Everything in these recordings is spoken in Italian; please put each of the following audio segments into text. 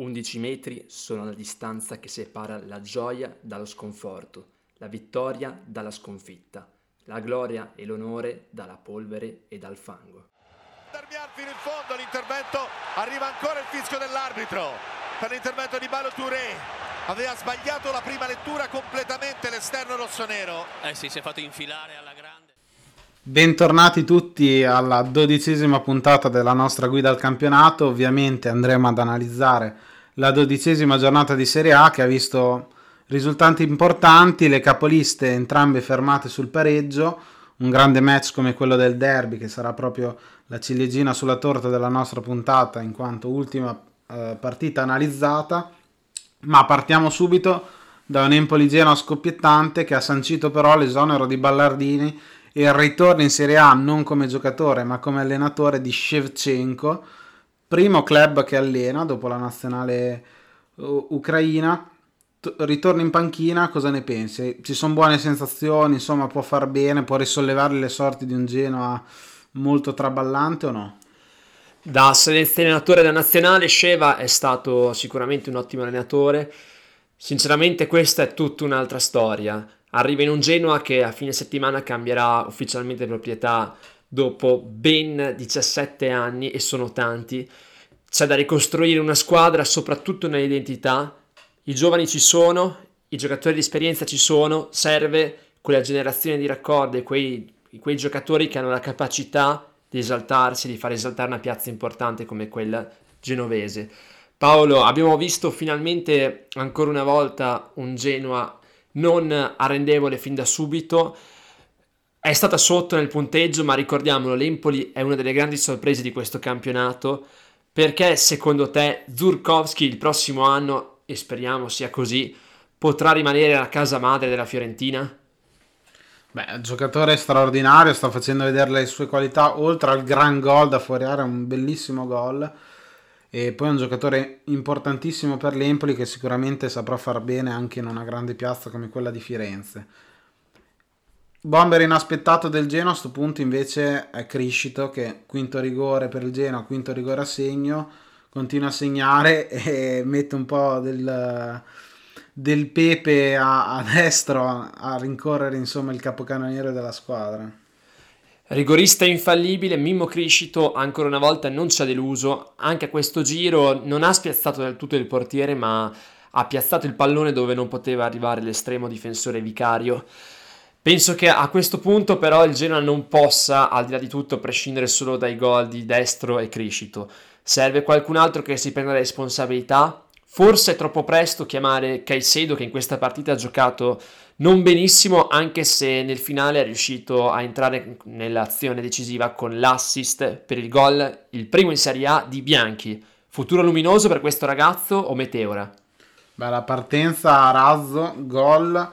11 metri sono la distanza che separa la gioia dallo sconforto, la vittoria dalla sconfitta, la gloria e l'onore dalla polvere e dal fango. Darmian fino in fondo l'intervento, arriva ancora il fischio dell'arbitro per l'intervento di Balo Touré. Aveva sbagliato la prima lettura completamente l'esterno rossonero. Eh sì, si è fatto infilare alla grande. Bentornati tutti alla dodicesima puntata della nostra guida al campionato. Ovviamente andremo ad analizzare la dodicesima giornata di Serie A che ha visto risultati importanti, le capoliste entrambe fermate sul pareggio, un grande match come quello del derby che sarà proprio la ciliegina sulla torta della nostra puntata in quanto ultima eh, partita analizzata ma partiamo subito da un Empoli Genoa scoppiettante che ha sancito però l'esonero di Ballardini il ritorno in Serie A non come giocatore ma come allenatore di Shevchenko, primo club che allena dopo la nazionale uh, ucraina. T- ritorno in panchina, cosa ne pensi? Ci sono buone sensazioni, insomma può far bene, può risollevare le sorti di un Genoa molto traballante o no? Da selezionatore da nazionale, Sheva è stato sicuramente un ottimo allenatore. Sinceramente, questa è tutta un'altra storia. Arriva in un Genoa che a fine settimana cambierà ufficialmente proprietà dopo ben 17 anni e sono tanti. C'è da ricostruire una squadra, soprattutto nell'identità. I giovani ci sono, i giocatori di esperienza ci sono, serve quella generazione di raccordi, quei, quei giocatori che hanno la capacità di esaltarsi, di far esaltare una piazza importante come quella genovese. Paolo, abbiamo visto finalmente ancora una volta un Genoa non arrendevole fin da subito. È stata sotto nel punteggio, ma ricordiamolo, l'Empoli è una delle grandi sorprese di questo campionato. Perché secondo te Zurkowski il prossimo anno, e speriamo sia così, potrà rimanere la casa madre della Fiorentina? Beh, giocatore straordinario, sta facendo vedere le sue qualità, oltre al gran gol da fuori area, un bellissimo gol. E poi è un giocatore importantissimo per l'Empoli che sicuramente saprà far bene anche in una grande piazza come quella di Firenze. Bomber inaspettato del Genoa a questo punto invece è Criscito che quinto rigore per il Genoa, quinto rigore a segno, continua a segnare e mette un po' del del Pepe a, a destro a, a rincorrere insomma il capocannoniere della squadra. Rigorista infallibile, Mimmo Criscito ancora una volta non ci ha deluso, anche a questo giro non ha spiazzato del tutto il portiere ma ha piazzato il pallone dove non poteva arrivare l'estremo difensore vicario. Penso che a questo punto però il Genoa non possa, al di là di tutto, prescindere solo dai gol di Destro e Criscito. Serve qualcun altro che si prenda la responsabilità, Forse è troppo presto chiamare Caicedo che in questa partita ha giocato non benissimo, anche se nel finale è riuscito a entrare nell'azione decisiva con l'assist per il gol, il primo in Serie A di Bianchi. Futuro luminoso per questo ragazzo o meteora? Beh, la partenza a razzo, gol,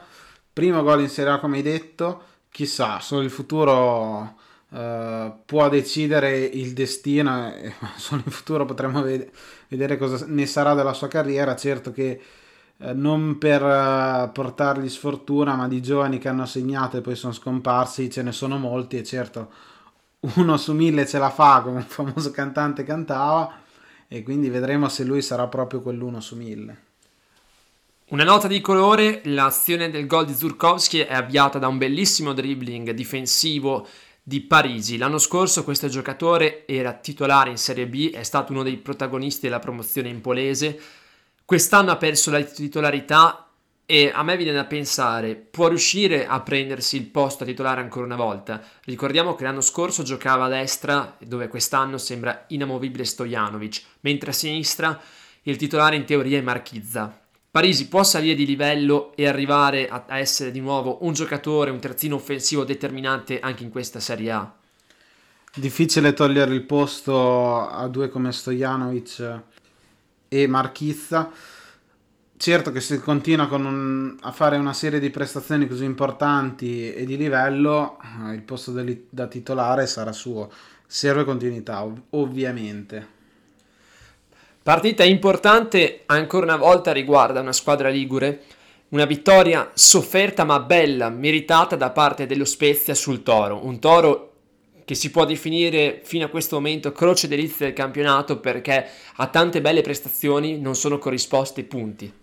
primo gol in Serie A come hai detto, chissà, solo il futuro uh, può decidere il destino e solo in futuro potremo vedere cosa ne sarà della sua carriera. Certo che eh, non per uh, portargli sfortuna, ma di giovani che hanno segnato e poi sono scomparsi, ce ne sono molti e certo uno su mille ce la fa, come un famoso cantante cantava, e quindi vedremo se lui sarà proprio quell'uno su mille. Una nota di colore, l'azione del gol di Zurkowski è avviata da un bellissimo dribbling difensivo di Parisi. L'anno scorso questo giocatore era titolare in Serie B, è stato uno dei protagonisti della promozione in polese. Quest'anno ha perso la titolarità e a me viene da pensare, può riuscire a prendersi il posto titolare ancora una volta? Ricordiamo che l'anno scorso giocava a destra, dove quest'anno sembra inamovibile Stojanovic, mentre a sinistra il titolare in teoria è Marchizza. Parisi può salire di livello e arrivare a, a essere di nuovo un giocatore, un terzino offensivo determinante anche in questa Serie A? Difficile togliere il posto a due come Stojanovic e Marchizza. Certo che se continua un, a fare una serie di prestazioni così importanti e di livello, il posto da titolare sarà suo. Serve continuità, ov- ovviamente. Partita importante ancora una volta riguarda una squadra ligure, una vittoria sofferta ma bella, meritata da parte dello Spezia sul Toro, un Toro che si può definire fino a questo momento croce delizia del campionato perché a tante belle prestazioni non sono corrisposti punti.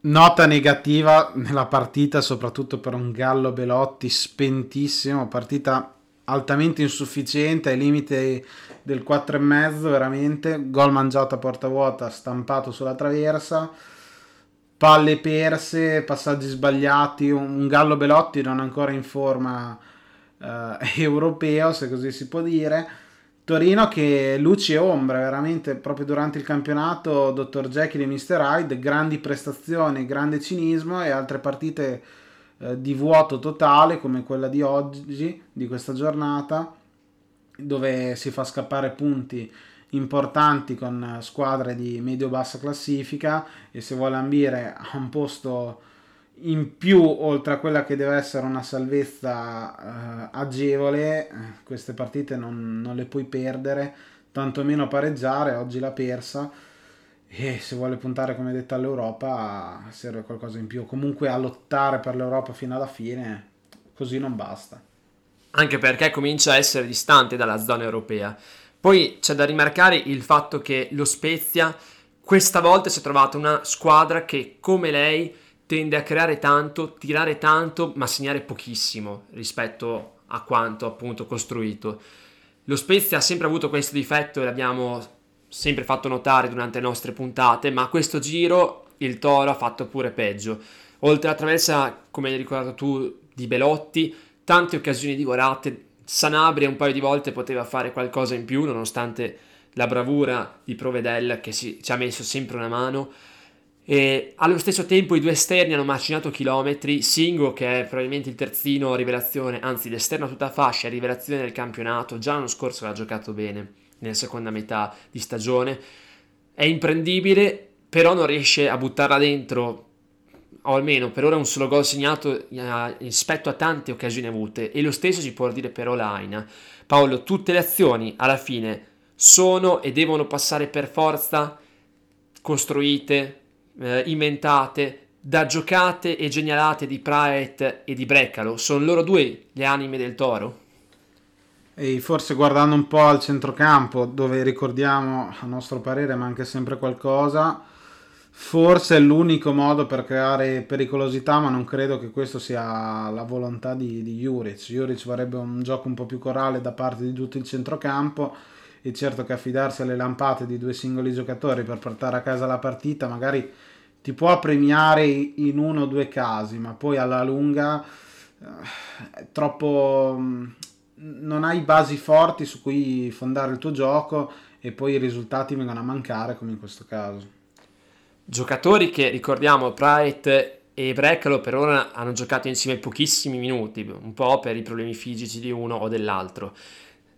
Nota negativa nella partita, soprattutto per un Gallo Belotti spentissimo, partita altamente insufficiente ai limiti del 4,5 veramente, gol mangiato a porta vuota, stampato sulla traversa, palle perse, passaggi sbagliati, un Gallo Belotti non ancora in forma eh, europeo, se così si può dire. Torino che luce e ombre veramente proprio durante il campionato, Dr. Jekyll e Mr. Hyde, grandi prestazioni, grande cinismo e altre partite eh, di vuoto totale come quella di oggi, di questa giornata, dove si fa scappare punti importanti con squadre di medio-bassa classifica e se vuole ambire a un posto in più, oltre a quella che deve essere una salvezza eh, agevole, eh, queste partite non, non, le puoi perdere, tantomeno pareggiare, oggi l'ha persa e se vuole puntare come detto all'Europa serve qualcosa in più, comunque a lottare per l'Europa fino alla fine, così non basta. Anche perché comincia a essere distante dalla zona europea. Poi c'è da rimarcare il fatto che lo Spezia questa volta si è trovata una squadra che come lei tende a creare tanto, tirare tanto, ma segnare pochissimo rispetto a quanto appunto costruito. Lo Spezia ha sempre avuto questo difetto e l'abbiamo sempre fatto notare durante le nostre puntate, ma questo giro il Toro ha fatto pure peggio. Oltre alla traversa, come hai ricordato tu, di Belotti, tante occasioni divorate, Sanabria un paio di volte poteva fare qualcosa in più, nonostante la bravura di Provedel che si, ci ha messo sempre una mano. E allo stesso tempo i due esterni hanno macinato chilometri, Singo che è probabilmente il terzino rivelazione, anzi l'esterno a tutta fascia, rivelazione del campionato, già l'anno scorso l'ha giocato bene nella seconda metà di stagione, è imprendibile, però non riesce a buttarla dentro, o almeno per ora un solo gol segnato eh, rispetto a tante occasioni avute, e lo stesso si può dire per Olaina. Paolo, tutte le azioni alla fine sono e devono passare per forza costruite, eh, inventate da giocate e genialate di Praet e di Breccalo. Sono loro due le anime del toro? E forse guardando un po' al centrocampo, dove ricordiamo, a nostro parere, manca sempre qualcosa, forse è l'unico modo per creare pericolosità, ma non credo che questo sia la volontà di, di Juric. Juric vorrebbe un gioco un po' più corale da parte di tutto il centrocampo e certo che affidarsi alle lampate di due singoli giocatori per portare a casa la partita magari ti può premiare in uno o due casi, ma poi alla lunga eh, è troppo mm, non hai basi forti su cui fondare il tuo gioco e poi i risultati vengono a mancare come in questo caso. Giocatori che ricordiamo Pride e Breccalo per ora hanno giocato insieme pochissimi minuti, un po' per i problemi fisici di uno o dell'altro.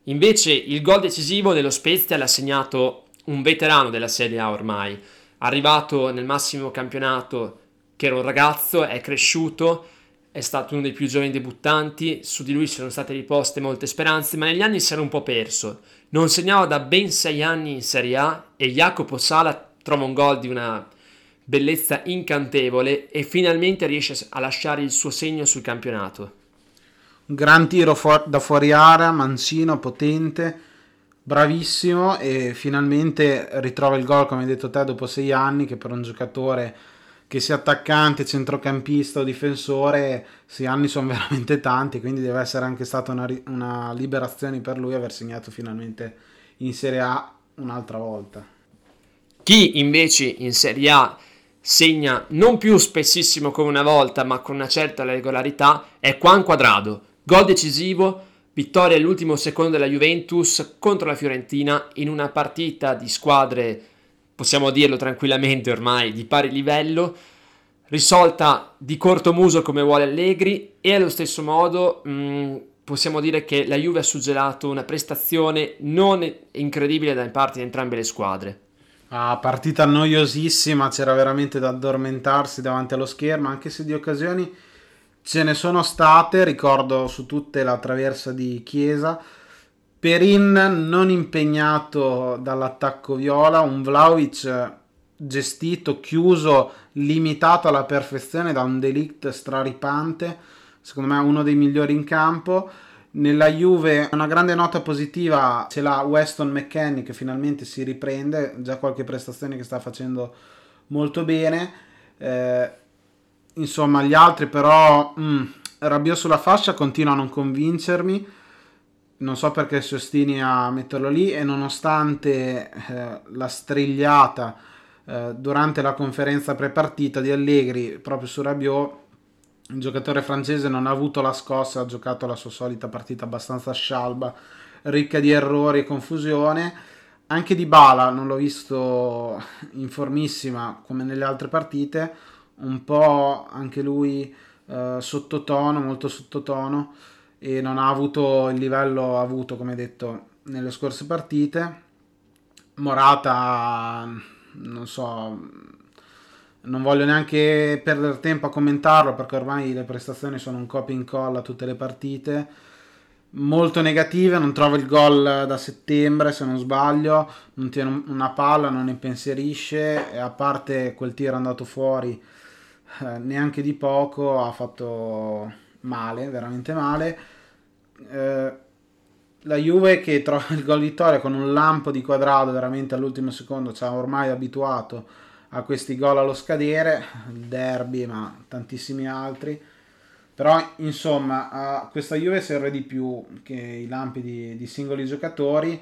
Invece il gol decisivo dello Spezia l'ha segnato un veterano della Serie A ormai, arrivato nel massimo campionato che era un ragazzo, è cresciuto, è stato uno dei più giovani debuttanti, su di lui sono state riposte molte speranze, ma negli anni si era un po' perso. Non segnava da ben sei anni in Serie A e Jacopo Sala trova un gol di una bellezza incantevole e finalmente riesce a lasciare il suo segno sul campionato gran tiro fu- da fuori area, mancino, potente, bravissimo e finalmente ritrova il gol, come hai detto te, dopo sei anni, che per un giocatore che sia attaccante, centrocampista o difensore, sei anni sono veramente tanti, quindi deve essere anche stata una, una liberazione per lui aver segnato finalmente in Serie A un'altra volta. Chi invece in Serie A segna non più spessissimo come una volta, ma con una certa regolarità, è Juan Quadrado Gol decisivo, vittoria all'ultimo secondo della Juventus contro la Fiorentina in una partita di squadre, possiamo dirlo tranquillamente ormai, di pari livello, risolta di corto muso come vuole Allegri e allo stesso modo mh, mm, possiamo dire che la Juve ha suggelato una prestazione non incredibile da parte di entrambe le squadre. Ah, partita noiosissima, c'era veramente da addormentarsi davanti allo schermo, anche se di occasioni Ce ne sono state, ricordo su tutte la traversa di Chiesa. Perin non impegnato dall'attacco viola, un Vlaovic gestito, chiuso, limitato alla perfezione da un delict straripante, secondo me uno dei migliori in campo. Nella Juve una grande nota positiva ce l'ha Weston McKennie che finalmente si riprende, già qualche prestazione che sta facendo molto bene. Eh, insomma, gli altri però mm, Rabiot sulla fascia continua a non convincermi. Non so perché si ostini a metterlo lì e nonostante eh, la strigliata eh, durante la conferenza prepartita di Allegri proprio su Rabiot il giocatore francese non ha avuto la scossa, ha giocato la sua solita partita abbastanza scialba, ricca di errori e confusione. Anche di Bala non l'ho visto in formissima come nelle altre partite, un po' anche lui eh, sottotono, molto sottotono e non ha avuto il livello avuto, come detto, nelle scorse partite. Morata, non so, non voglio neanche perdere tempo a commentarlo perché ormai le prestazioni sono un copia e incolla tutte le partite. Molto negative non trova il gol da settembre se non sbaglio. Non tiene una palla non impensierisce. E a parte quel tiro andato fuori eh, neanche di poco ha fatto male veramente male eh, la Juve che trova il gol vittoria con un lampo di quadrato veramente all'ultimo secondo ci ha ormai abituato a questi gol allo scadere, il derby, ma tantissimi altri. Però insomma a questa Juve serve di più che i lampi di, di singoli giocatori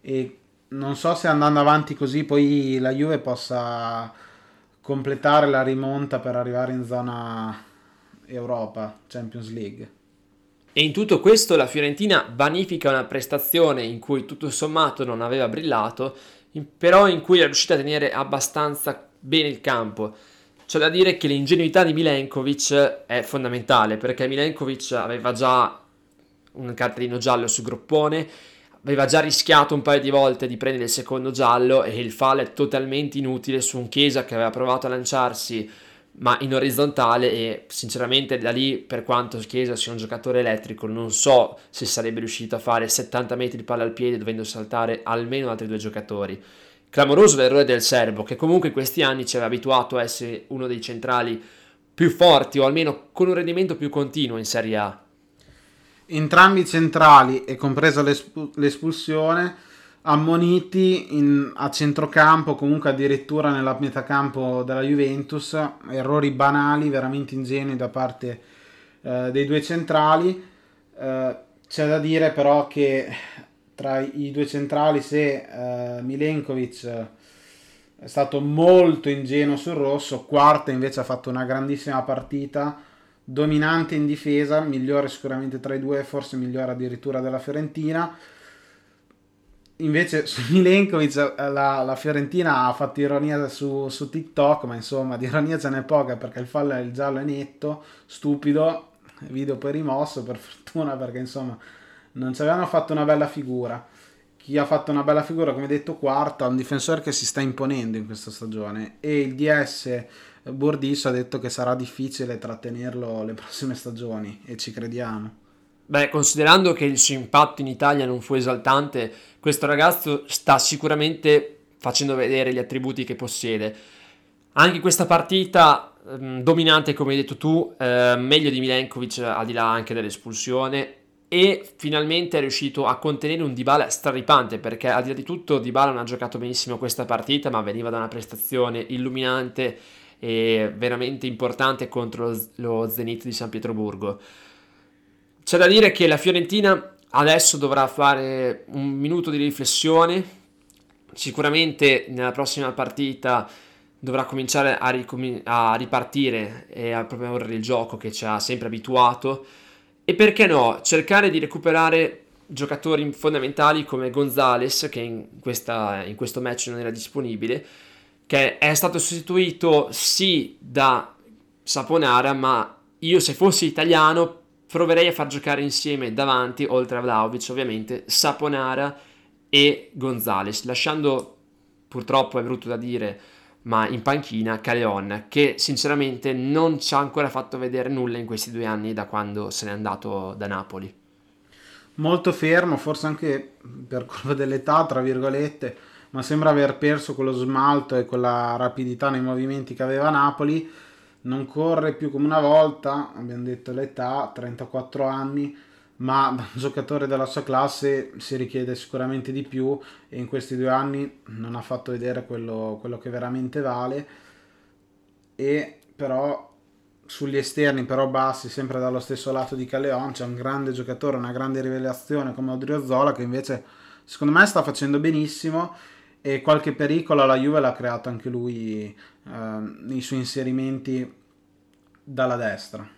e non so se andando avanti così poi la Juve possa completare la rimonta per arrivare in zona Europa, Champions League. E in tutto questo la Fiorentina vanifica una prestazione in cui tutto sommato non aveva brillato, però in cui è riuscita a tenere abbastanza bene il campo. C'è da dire che l'ingenuità di Milenkovic è fondamentale perché Milenkovic aveva già un cartellino giallo su Groppone, aveva già rischiato un paio di volte di prendere il secondo giallo e il fallo è totalmente inutile su un Chiesa che aveva provato a lanciarsi ma in orizzontale e sinceramente da lì per quanto Chiesa sia un giocatore elettrico non so se sarebbe riuscito a fare 70 metri di palla al piede dovendo saltare almeno altri due giocatori clamoroso l'errore del serbo, che comunque in questi anni ci aveva abituato a essere uno dei centrali più forti o almeno con un rendimento più continuo in Serie A. Entrambi centrali, e compresa l'esp- l'espulsione, ammoniti in, a centrocampo, comunque addirittura nella metacampo della Juventus, errori banali, veramente ingenui da parte eh, dei due centrali. Eh, c'è da dire però che tra i due centrali se uh, Milenkovic è stato molto ingenuo sul rosso, Quarta invece ha fatto una grandissima partita, dominante in difesa, migliore sicuramente tra i due, forse migliore addirittura della Fiorentina. Invece su Milenkovic la, la Fiorentina ha fatto ironia su, su, TikTok, ma insomma di ironia ce n'è poca perché il fallo il giallo è netto, stupido, video poi rimosso per fortuna perché insomma non ci avevano fatto una bella figura. Chi ha fatto una bella figura, come detto, quarta, un difensore che si sta imponendo in questa stagione. E il DS Bordisso ha detto che sarà difficile trattenerlo le prossime stagioni e ci crediamo. Beh, considerando che il suo impatto in Italia non fu esaltante, questo ragazzo sta sicuramente facendo vedere gli attributi che possiede. Anche questa partita ehm, dominante, come hai detto tu, eh, meglio di Milenkovic, al di là anche dell'espulsione, e finalmente è riuscito a contenere un Dybala straripante perché al di là di tutto Dybala non ha giocato benissimo questa partita ma veniva da una prestazione illuminante e veramente importante contro lo Zenit di San Pietroburgo. C'è da dire che la Fiorentina adesso dovrà fare un minuto di riflessione, sicuramente nella prossima partita dovrà cominciare a, ricom- a ripartire e a proporre il gioco che ci ha sempre abituato. E perché no, cercare di recuperare giocatori fondamentali come Gonzales, che in, questa, in questo match non era disponibile, che è stato sostituito sì da Saponara, ma io se fossi italiano proverei a far giocare insieme davanti, oltre a Vlaovic ovviamente, Saponara e Gonzales, lasciando purtroppo è brutto da dire ma in panchina Caleon, che sinceramente non ci ha ancora fatto vedere nulla in questi due anni da quando se n'è andato da Napoli. Molto fermo, forse anche per colpa dell'età, tra virgolette, ma sembra aver perso quello smalto e quella rapidità nei movimenti che aveva Napoli. Non corre più come una volta, abbiamo detto l'età, 34 anni, ma da un giocatore della sua classe si richiede sicuramente di più e in questi due anni non ha fatto vedere quello, quello che veramente vale. E però sugli esterni però bassi sempre dallo stesso lato di Caleon c'è un grande giocatore una grande rivelazione come Odriozola che invece secondo me sta facendo benissimo e qualche pericolo alla Juve l'ha creato anche lui eh, nei suoi inserimenti dalla destra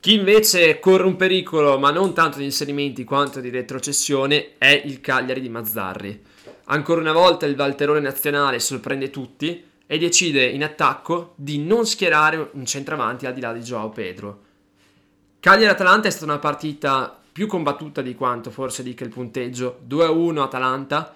chi invece corre un pericolo, ma non tanto di inserimenti quanto di retrocessione, è il Cagliari di Mazzarri. Ancora una volta il Valterone nazionale sorprende tutti e decide in attacco di non schierare un centravanti al di là di Joao Pedro. Cagliari-Atalanta è stata una partita più combattuta di quanto forse dica il punteggio, 2-1 Atalanta,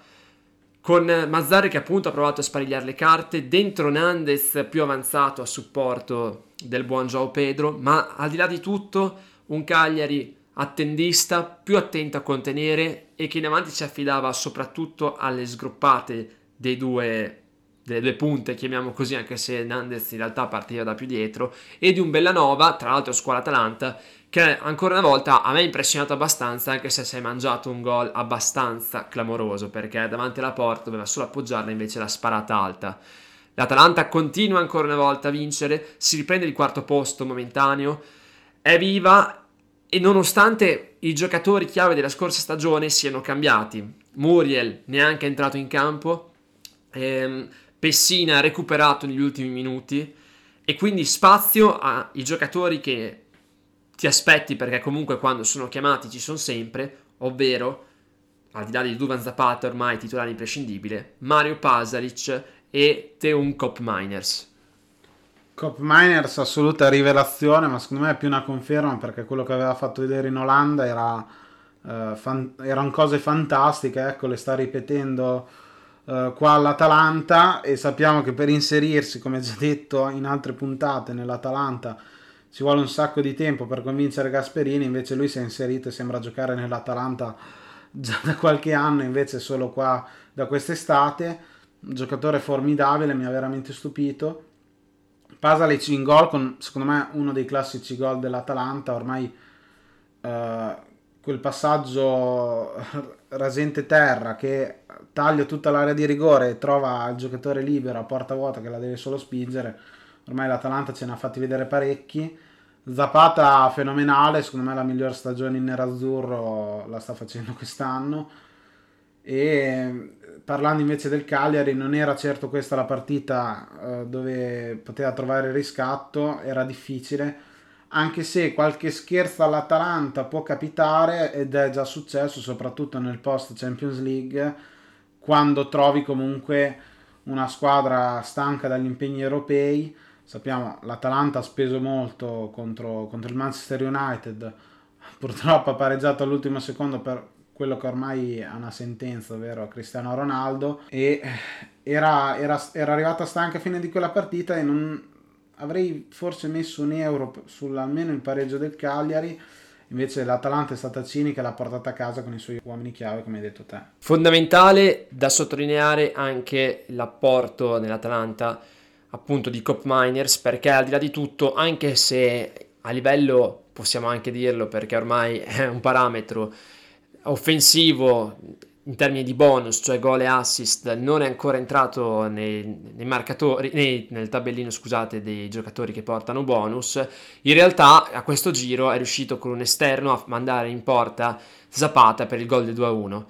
con Mazzarri che appunto ha provato a sparigliare le carte, dentro Nandez più avanzato a supporto del buon Joao Pedro, ma al di là di tutto un Cagliari attendista, più attento a contenere e che in avanti si affidava soprattutto alle sgroppate dei due delle due punte, chiamiamo così, anche se Nandez in realtà partiva da più dietro, e di un Bellanova, tra l'altro squadra Atalanta, che ancora una volta a me ha impressionato abbastanza, anche se si è mangiato un gol abbastanza clamoroso, perché davanti alla porta doveva solo appoggiarla, invece la sparata alta. L'Atalanta continua ancora una volta a vincere, si riprende il quarto posto momentaneo, è viva e nonostante i giocatori chiave della scorsa stagione siano cambiati, Muriel neanche è entrato in campo, ehm, Pessina ha recuperato negli ultimi minuti e quindi spazio ai giocatori che ti aspetti perché comunque quando sono chiamati ci sono sempre, ovvero al di là di Duvan Zapata ormai titolare imprescindibile, Mario Pasalic e Teun Cop Miners. Cop Miners assoluta rivelazione, ma secondo me è più una conferma perché quello che aveva fatto vedere in Olanda era, uh, fan- erano cose fantastiche, ecco, le sta ripetendo uh, qua all'Atalanta e sappiamo che per inserirsi, come già detto in altre puntate, nell'Atalanta ci vuole un sacco di tempo per convincere Gasperini, invece lui si è inserito e sembra giocare nell'Atalanta già da qualche anno, invece solo qua da quest'estate. Un giocatore formidabile, mi ha veramente stupito. Pasalic in gol con secondo me uno dei classici gol dell'Atalanta, ormai eh, quel passaggio rasente terra che taglia tutta l'area di rigore e trova il giocatore libero a porta vuota che la deve solo spingere. Ormai l'Atalanta ce ne ha fatti vedere parecchi. Zapata fenomenale, secondo me la miglior stagione in nerazzurro la sta facendo quest'anno. E parlando invece del Cagliari, non era certo questa la partita eh, dove poteva trovare riscatto, era difficile anche se qualche scherzo all'Atalanta può capitare ed è già successo soprattutto nel post Champions League quando trovi comunque una squadra stanca dagli impegni europei sappiamo l'Atalanta ha speso molto contro, contro il Manchester United purtroppo ha pareggiato all'ultimo secondo per quello che ormai è una sentenza, ovvero Cristiano Ronaldo e era, era, era arrivata stanca a fine di quella partita e non, avrei forse messo un euro sull'almeno il pareggio del Cagliari. Invece l'Atalanta è stata cinica e l'ha portata a casa con i suoi uomini chiave, come hai detto te. Fondamentale da sottolineare anche l'apporto nell'Atalanta appunto di Cop Miners, perché al di là di tutto, anche se a livello possiamo anche dirlo, perché ormai è un parametro offensivo in termini di bonus, cioè gol e assist, non è ancora entrato nei, nei marcatori, nei, nel tabellino scusate, dei giocatori che portano bonus. In realtà a questo giro è riuscito con un esterno a mandare in porta Zapata per il gol del 2-1.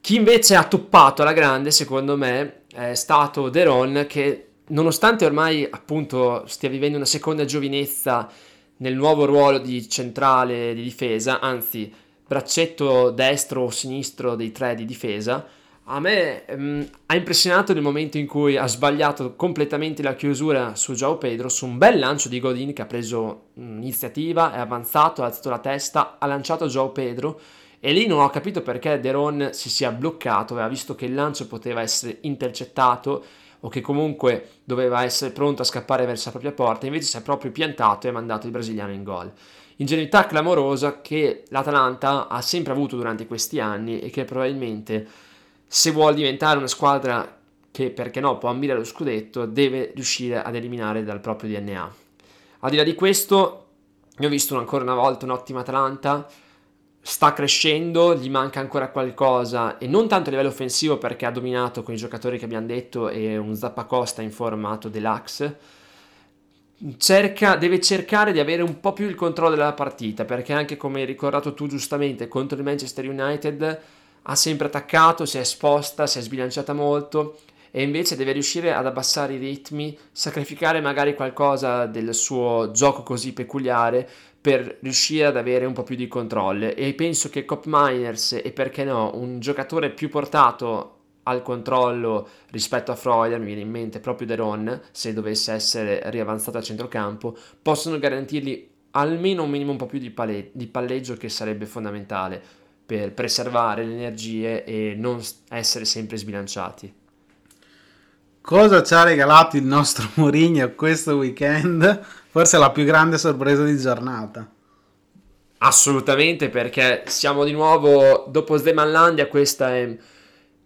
Chi invece ha toppato alla grande, secondo me, è stato Deron che nonostante ormai appunto stia vivendo una seconda giovinezza nel nuovo ruolo di centrale di difesa, anzi braccetto destro o sinistro dei tre di difesa, a me ehm, ha impressionato nel momento in cui ha sbagliato completamente la chiusura su Joao Pedro, su un bel lancio di Godin che ha preso iniziativa, è avanzato, ha alzato la testa, ha lanciato Joao Pedro e lì non ho capito perché Deron si sia bloccato, aveva visto che il lancio poteva essere intercettato o che comunque doveva essere pronto a scappare verso la propria porta, invece si è proprio piantato e ha mandato il brasiliano in gol ingenuità clamorosa che l'Atalanta ha sempre avuto durante questi anni e che probabilmente se vuole diventare una squadra che perché no può ambire allo scudetto deve riuscire ad eliminare dal proprio DNA. Al di là di questo Io ho visto ancora una volta un'ottima Atalanta, sta crescendo, gli manca ancora qualcosa e non tanto a livello offensivo perché ha dominato con i giocatori che abbiamo detto e un Zappacosta in formato deluxe. Cerca, deve cercare di avere un po' più il controllo della partita perché anche come hai ricordato tu giustamente contro il Manchester United ha sempre attaccato, si è esposta, si è sbilanciata molto e invece deve riuscire ad abbassare i ritmi, sacrificare magari qualcosa del suo gioco così peculiare per riuscire ad avere un po' più di controllo e penso che Cop Miners e perché no un giocatore più portato al controllo rispetto a Freuler, mi viene in mente proprio Deron, se dovesse essere riavanzato a centrocampo, possono garantirgli almeno un minimo un po' più di, palle- di palleggio che sarebbe fondamentale per preservare le energie e non essere sempre sbilanciati. Cosa ci ha regalato il nostro Mourinho questo weekend? Forse la più grande sorpresa di giornata. Assolutamente, perché siamo di nuovo dopo Sdemanlandia, questa è,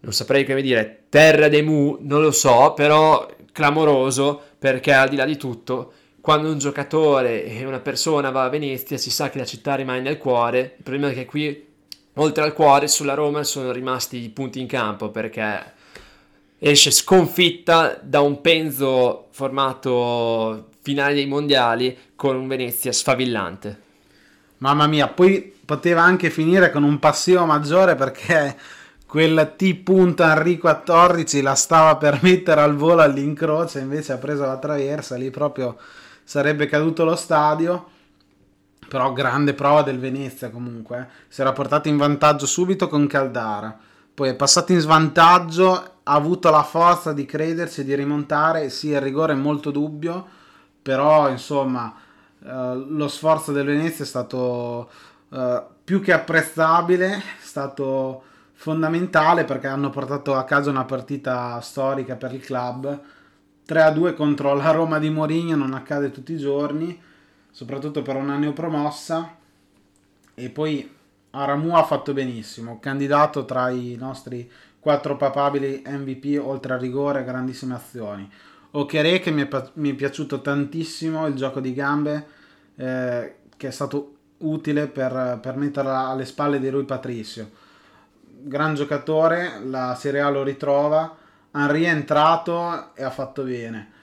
non saprei come dire, terra dei mu, non lo so, però clamoroso, perché al di là di tutto, quando un giocatore e una persona va a Venezia si sa che la città rimane nel cuore, il problema è che qui, oltre al cuore, sulla Roma sono rimasti i punti in campo, perché esce sconfitta da un Penzo formato finale dei mondiali con un Venezia sfavillante. Mamma mia, poi poteva anche finire con un passivo maggiore perché quel T Enrico 14 la stava per mettere al volo all'incrocio, invece ha preso la traversa, lì proprio sarebbe caduto lo stadio. Però grande prova del Venezia comunque, eh. si era portato in vantaggio subito con Caldara, poi è passato in svantaggio, ha avuto la forza di credersi e di rimontare, sì il rigore è molto dubbio, però insomma eh, lo sforzo del Venezia è stato eh, più che apprezzabile, è stato fondamentale perché hanno portato a casa una partita storica per il club. 3-2 contro la Roma di Mourinho non accade tutti i giorni, soprattutto per una neopromossa. E poi Aramu ha fatto benissimo, candidato tra i nostri quattro papabili MVP oltre al rigore grandissime azioni. Okere che mi è, mi è, piaciuto tantissimo il gioco di gambe eh, che è stato utile per, per metterla alle spalle di Rui Patricio. Gran giocatore la Serie A lo ritrova Henry è entrato e ha fatto bene.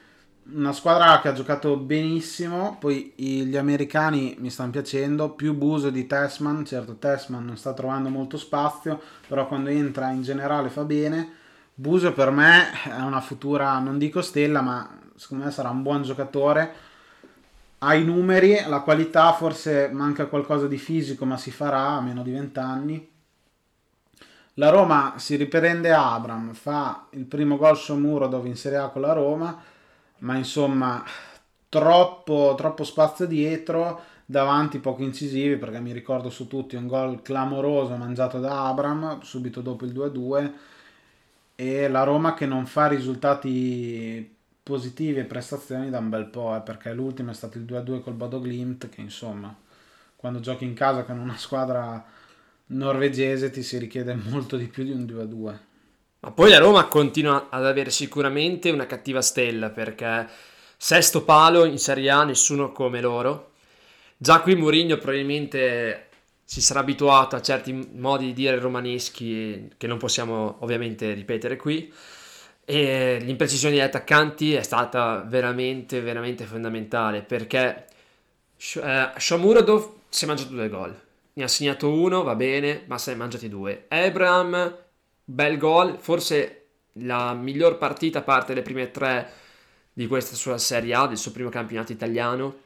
Una squadra che ha giocato benissimo poi gli americani mi stanno piacendo più Buso di Tessman certo Tessman non sta trovando molto spazio però quando entra in generale fa bene Buso per me è una futura, non dico stella, ma secondo me sarà un buon giocatore. Ha i numeri, la qualità, forse manca qualcosa di fisico, ma si farà a meno di 20 anni. La Roma si riprende Abram, fa il primo gol su muro dove in Serie A con la Roma, ma insomma troppo, troppo spazio dietro, davanti poco incisivi perché mi ricordo su tutti un gol clamoroso mangiato da Abram subito dopo il 2-2 e la Roma che non fa risultati positivi e prestazioni da un bel po', eh, perché l'ultimo è stato il 2-2 col Bodo Glimt, che insomma, quando giochi in casa con una squadra norvegese ti si richiede molto di più di un 2-2. Ma poi la Roma continua ad avere sicuramente una cattiva stella, perché sesto palo in Serie A, nessuno come loro. Già qui Mourinho probabilmente si sarà abituato a certi modi di dire romaneschi che non possiamo ovviamente ripetere qui. E l'imprecisione degli attaccanti è stata veramente veramente fondamentale perché eh, Shomurodov si è mangiato due gol. Ne ha segnato uno va bene ma se ne è mangiati due. Abraham bel gol forse la miglior partita a parte le prime tre di questa sua Serie A del suo primo campionato italiano.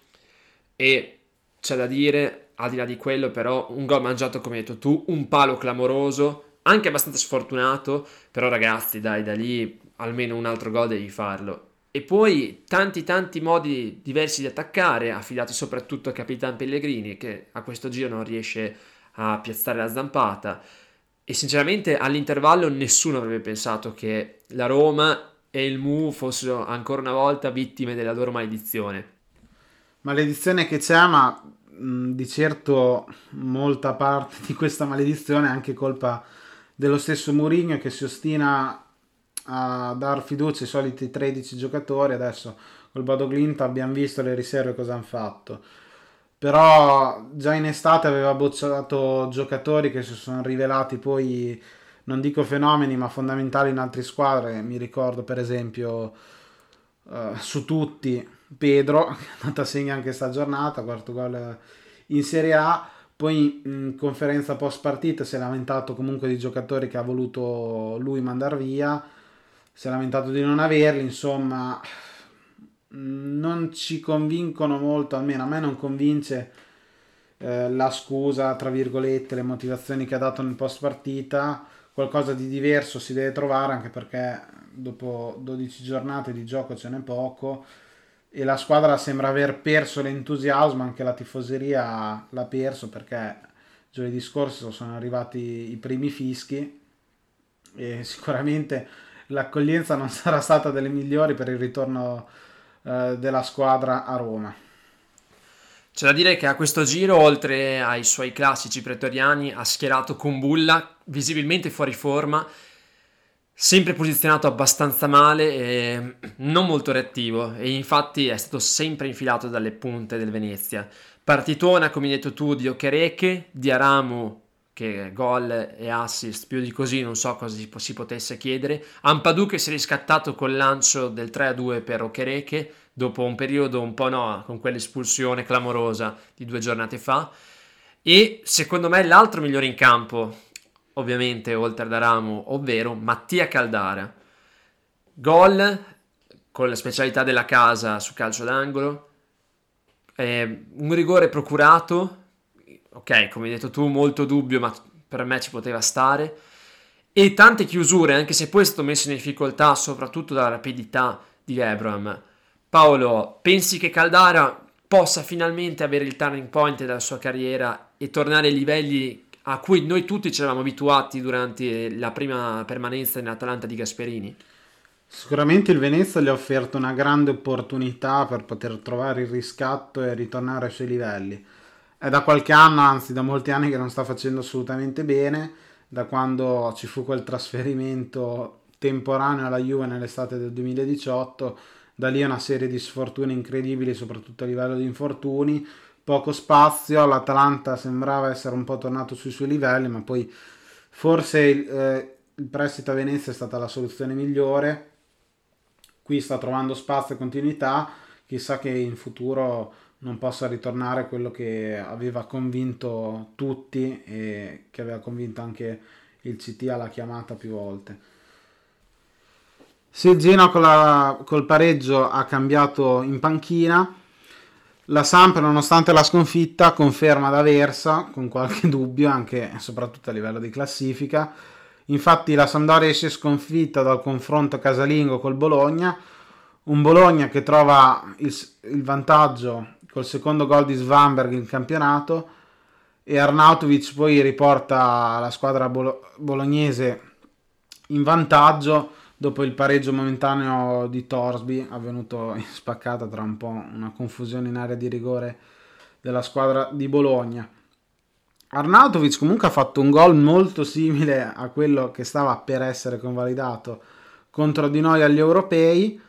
E c'è da dire al di là di quello, però, un gol mangiato come hai detto tu, un palo clamoroso, anche abbastanza sfortunato, però ragazzi, dai, da lì almeno un altro gol devi farlo. E poi tanti tanti modi diversi di attaccare, affidati soprattutto a Capitan Pellegrini, che a questo giro non riesce a piazzare la zampata. E sinceramente all'intervallo nessuno avrebbe pensato che la Roma e il Mu fossero ancora una volta vittime della loro maledizione. Maledizione che c'è, ma di certo molta parte di questa maledizione è anche colpa dello stesso Mourinho che si ostina a dar fiducia ai soliti 13 giocatori. Adesso col Bodo Glint abbiamo visto le riserve cosa hanno fatto. però già in estate aveva bocciato giocatori che si sono rivelati poi, non dico fenomeni, ma fondamentali in altre squadre. Mi ricordo per esempio uh, su tutti Pedro, che è andato a segno anche questa giornata, quarto gol in Serie A. Poi in conferenza post partita si è lamentato comunque di giocatori che ha voluto lui mandare via, si è lamentato di non averli, insomma non ci convincono molto, almeno a me non convince eh, la scusa, tra virgolette, le motivazioni che ha dato nel post partita, qualcosa di diverso si deve trovare anche perché dopo 12 giornate di gioco ce n'è poco e la squadra sembra aver perso l'entusiasmo, anche la tifoseria l'ha perso perché giovedì scorso sono arrivati i primi fischi e sicuramente l'accoglienza non sarà stata delle migliori per il ritorno eh, della squadra a Roma. C'è da dire che a questo giro, oltre ai suoi classici pretoriani, ha schierato Kumbulla, visibilmente fuori forma, sempre posizionato abbastanza male e non molto reattivo, e infatti è stato sempre infilato dalle punte del Venezia. Partitona, come hai detto tu, di Okereke, di Aramu che gol e assist più di così non so cosa si potesse chiedere. Ampadu che si è riscattato col lancio del 3-2 per Okereke dopo un periodo un po' no, con quell'espulsione clamorosa di due giornate fa. E secondo me l'altro migliore in campo, ovviamente oltre ad Aramu, ovvero Mattia Caldara. Gol con la specialità della casa su calcio d'angolo, eh, un rigore procurato ok, come hai detto tu, molto dubbio, ma per me ci poteva stare. E tante chiusure, anche se poi è stato messo in difficoltà, soprattutto dalla rapidità di Abram. Paolo, pensi che Caldara possa finalmente avere il turning point della sua carriera e tornare ai livelli a cui noi tutti ci eravamo abituati durante la prima permanenza in Atalanta di Gasperini? Sicuramente il Venezia gli ha offerto una grande opportunità per poter trovare il riscatto e ritornare ai suoi livelli. È da qualche anno, anzi da molti anni che non sta facendo assolutamente bene, da quando ci fu quel trasferimento temporaneo alla Juve nell'estate del 2018, da lì una serie di sfortuni incredibili, soprattutto a livello di infortuni, poco spazio, l'Atalanta sembrava essere un po' tornato sui suoi livelli, ma poi forse il, eh, il prestito a Venezia è stata la soluzione migliore, qui sta trovando spazio e continuità, chissà che in futuro non possa ritornare quello che aveva convinto tutti e che aveva convinto anche il CT alla chiamata più volte. Con la, col pareggio ha cambiato in panchina, la Samp nonostante la sconfitta conferma d'aversa con qualche dubbio anche e soprattutto a livello di classifica. Infatti la Sampdoria esce sconfitta dal confronto casalingo col Bologna, un Bologna che trova il, il vantaggio col secondo gol di Svanberg in campionato e Arnautovic poi riporta la squadra bolo- bolognese in vantaggio dopo il pareggio momentaneo di Torsby avvenuto in spaccata tra un po' una confusione in area di rigore della squadra di Bologna. Arnautovic comunque ha fatto un gol molto simile a quello che stava per essere convalidato contro di noi agli europei,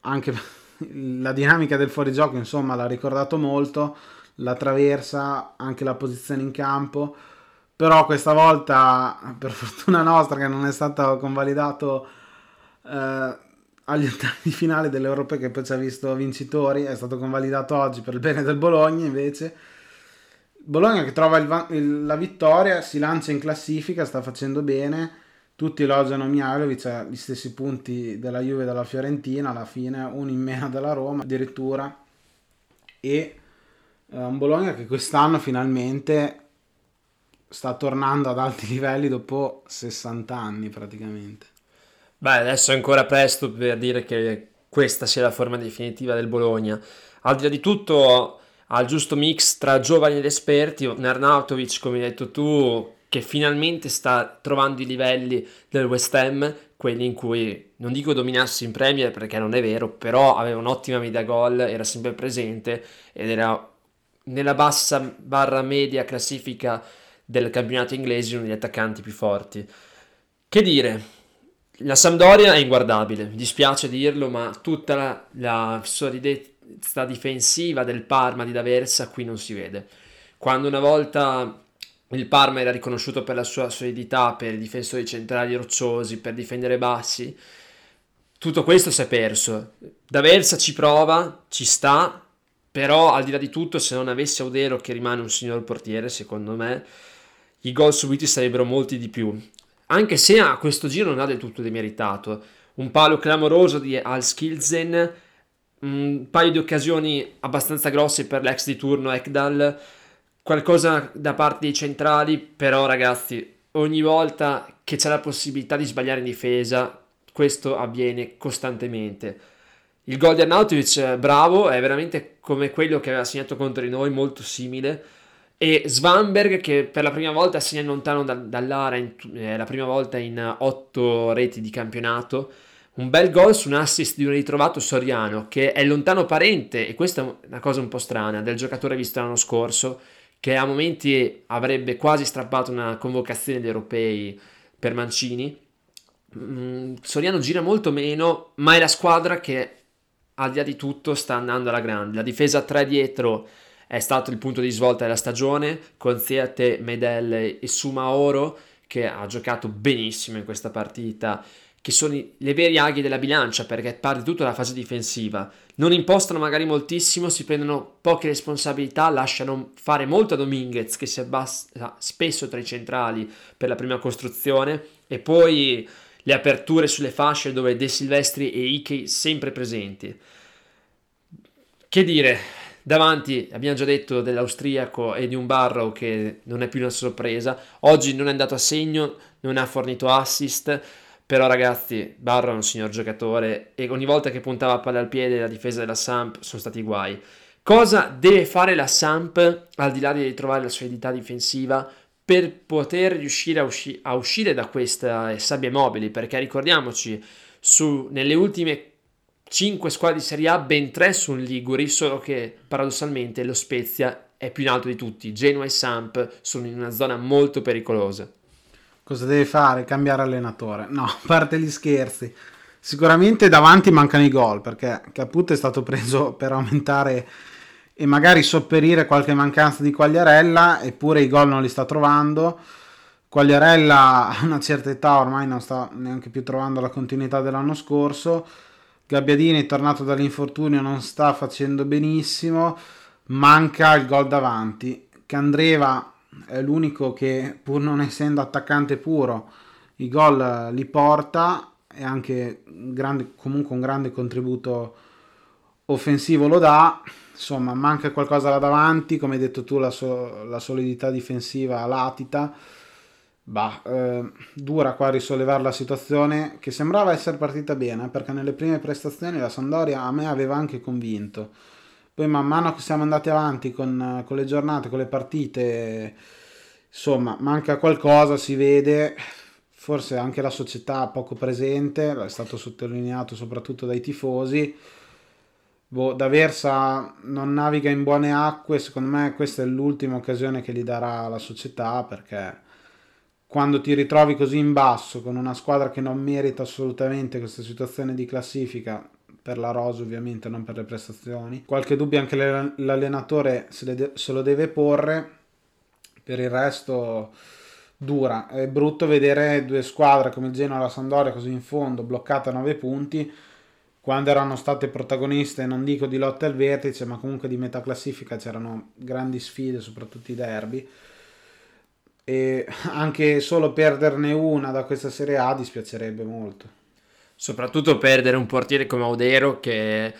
anche la dinamica del fuorigioco insomma l'ha ricordato molto, la traversa, anche la posizione in campo, però questa volta per fortuna nostra che non è stato convalidato eh, agli ottavi di finale dell'Europa che poi ci ha visto vincitori, è stato convalidato oggi per il bene del Bologna invece. Bologna che trova il, il, la vittoria, si lancia in classifica, sta facendo bene. Tutti elogiano Mihailovic ha gli stessi punti della Juve e della Fiorentina alla fine uno in meno della Roma addirittura. E uh, un Bologna che quest'anno finalmente sta tornando ad alti livelli dopo 60 anni praticamente beh adesso è ancora presto per dire che questa sia la forma definitiva del Bologna al di là di tutto ha il giusto mix tra giovani ed esperti Arnautovic come hai detto tu che finalmente sta trovando i livelli del West Ham, quelli in cui non dico dominassi in Premier perché non è vero, però aveva un'ottima media gol, era sempre presente ed era nella bassa barra media classifica del campionato inglese uno degli attaccanti più forti. Che dire, la Sampdoria è inguardabile, mi dispiace dirlo, ma tutta la, la sorridezza questa difensiva del Parma di D'Aversa qui non si vede. Quando una volta il Parma era riconosciuto per la sua solidità, per i difensori centrali rocciosi, per difendere bassi, tutto questo si è perso. D'Aversa ci prova, ci sta, però al di là di tutto, se non avesse Audero che rimane un signor portiere, secondo me, i gol subiti sarebbero molti di più. Anche se a questo giro non ha del tutto demeritato. Un palo clamoroso di Al Skilzen, un paio di occasioni abbastanza grosse per l'ex di turno Ekdal, qualcosa da parte dei centrali, però ragazzi, ogni volta che c'è la possibilità di sbagliare in difesa, questo avviene costantemente. Il gol di Arnautovic, bravo, è veramente come quello che aveva segnato contro di noi, molto simile. E Svanberg che per la prima volta segna lontano da, dall'area, in, eh, la prima volta in otto reti di campionato. Un bel gol su un assist di un ritrovato Soriano che è lontano parente, e questa è una cosa un po' strana, del giocatore visto l'anno scorso, che a momenti avrebbe quasi strappato una convocazione degli europei per Mancini. Mm, Soriano gira molto meno, ma è la squadra che al di là di tutto sta andando alla grande. La difesa 3 dietro è stato il punto di svolta della stagione con Ziate, Medel e Sumaoro che ha giocato benissimo in questa partita che sono le veri aghi della bilancia perché parte tutto dalla fase difensiva. Non impostano magari moltissimo, si prendono poche responsabilità, lasciano fare molto a Dominguez che si abbassa spesso tra i centrali per la prima costruzione e poi le aperture sulle fasce dove De Silvestri e Ike sempre presenti. Che dire, davanti abbiamo già detto dell'austriaco e di un Barrow che non è più una sorpresa, oggi non è andato a segno, non ha fornito assist, però ragazzi Barrow è un signor giocatore e ogni volta che puntava palla al piede la difesa della Samp sono stati guai. Cosa deve fare la Samp al di là di ritrovare la solidità difensiva per poter riuscire a, usci- a uscire da queste sabbie mobili, perché ricordiamoci, su, nelle ultime 5 squadre di Serie A, ben 3 sono Liguri, solo che paradossalmente lo Spezia è più in alto di tutti. Genoa e Samp sono in una zona molto pericolosa. Cosa deve fare? Cambiare allenatore? No, a parte gli scherzi. Sicuramente davanti mancano i gol perché Caputo è stato preso per aumentare e magari sopperire qualche mancanza di Quagliarella, eppure i gol non li sta trovando. Quagliarella a una certa età ormai non sta neanche più trovando la continuità dell'anno scorso. Gabbiadini, tornato dall'infortunio, non sta facendo benissimo. Manca il gol davanti. Candreva è l'unico che, pur non essendo attaccante puro, i gol li porta e anche grande, comunque un grande contributo offensivo lo dà insomma manca qualcosa là davanti, come hai detto tu la, so- la solidità difensiva latita, bah, eh, dura qua risollevare la situazione che sembrava essere partita bene perché nelle prime prestazioni la Sandoria a me aveva anche convinto. Poi man mano che siamo andati avanti con, con le giornate, con le partite, insomma manca qualcosa, si vede, forse anche la società poco presente, è stato sottolineato soprattutto dai tifosi boh, D'Aversa non naviga in buone acque, secondo me questa è l'ultima occasione che gli darà la società perché quando ti ritrovi così in basso con una squadra che non merita assolutamente questa situazione di classifica per la rosa ovviamente non per le prestazioni qualche dubbio anche l'allenatore se, de- se lo deve porre per il resto dura è brutto vedere due squadre come il Genoa e la Sandoria così in fondo bloccate a 9 punti quando erano state protagoniste, non dico di lotta al vertice, ma comunque di metà classifica c'erano grandi sfide, soprattutto i derby. E anche solo perderne una da questa Serie A dispiacerebbe molto. Soprattutto perdere un portiere come Audero che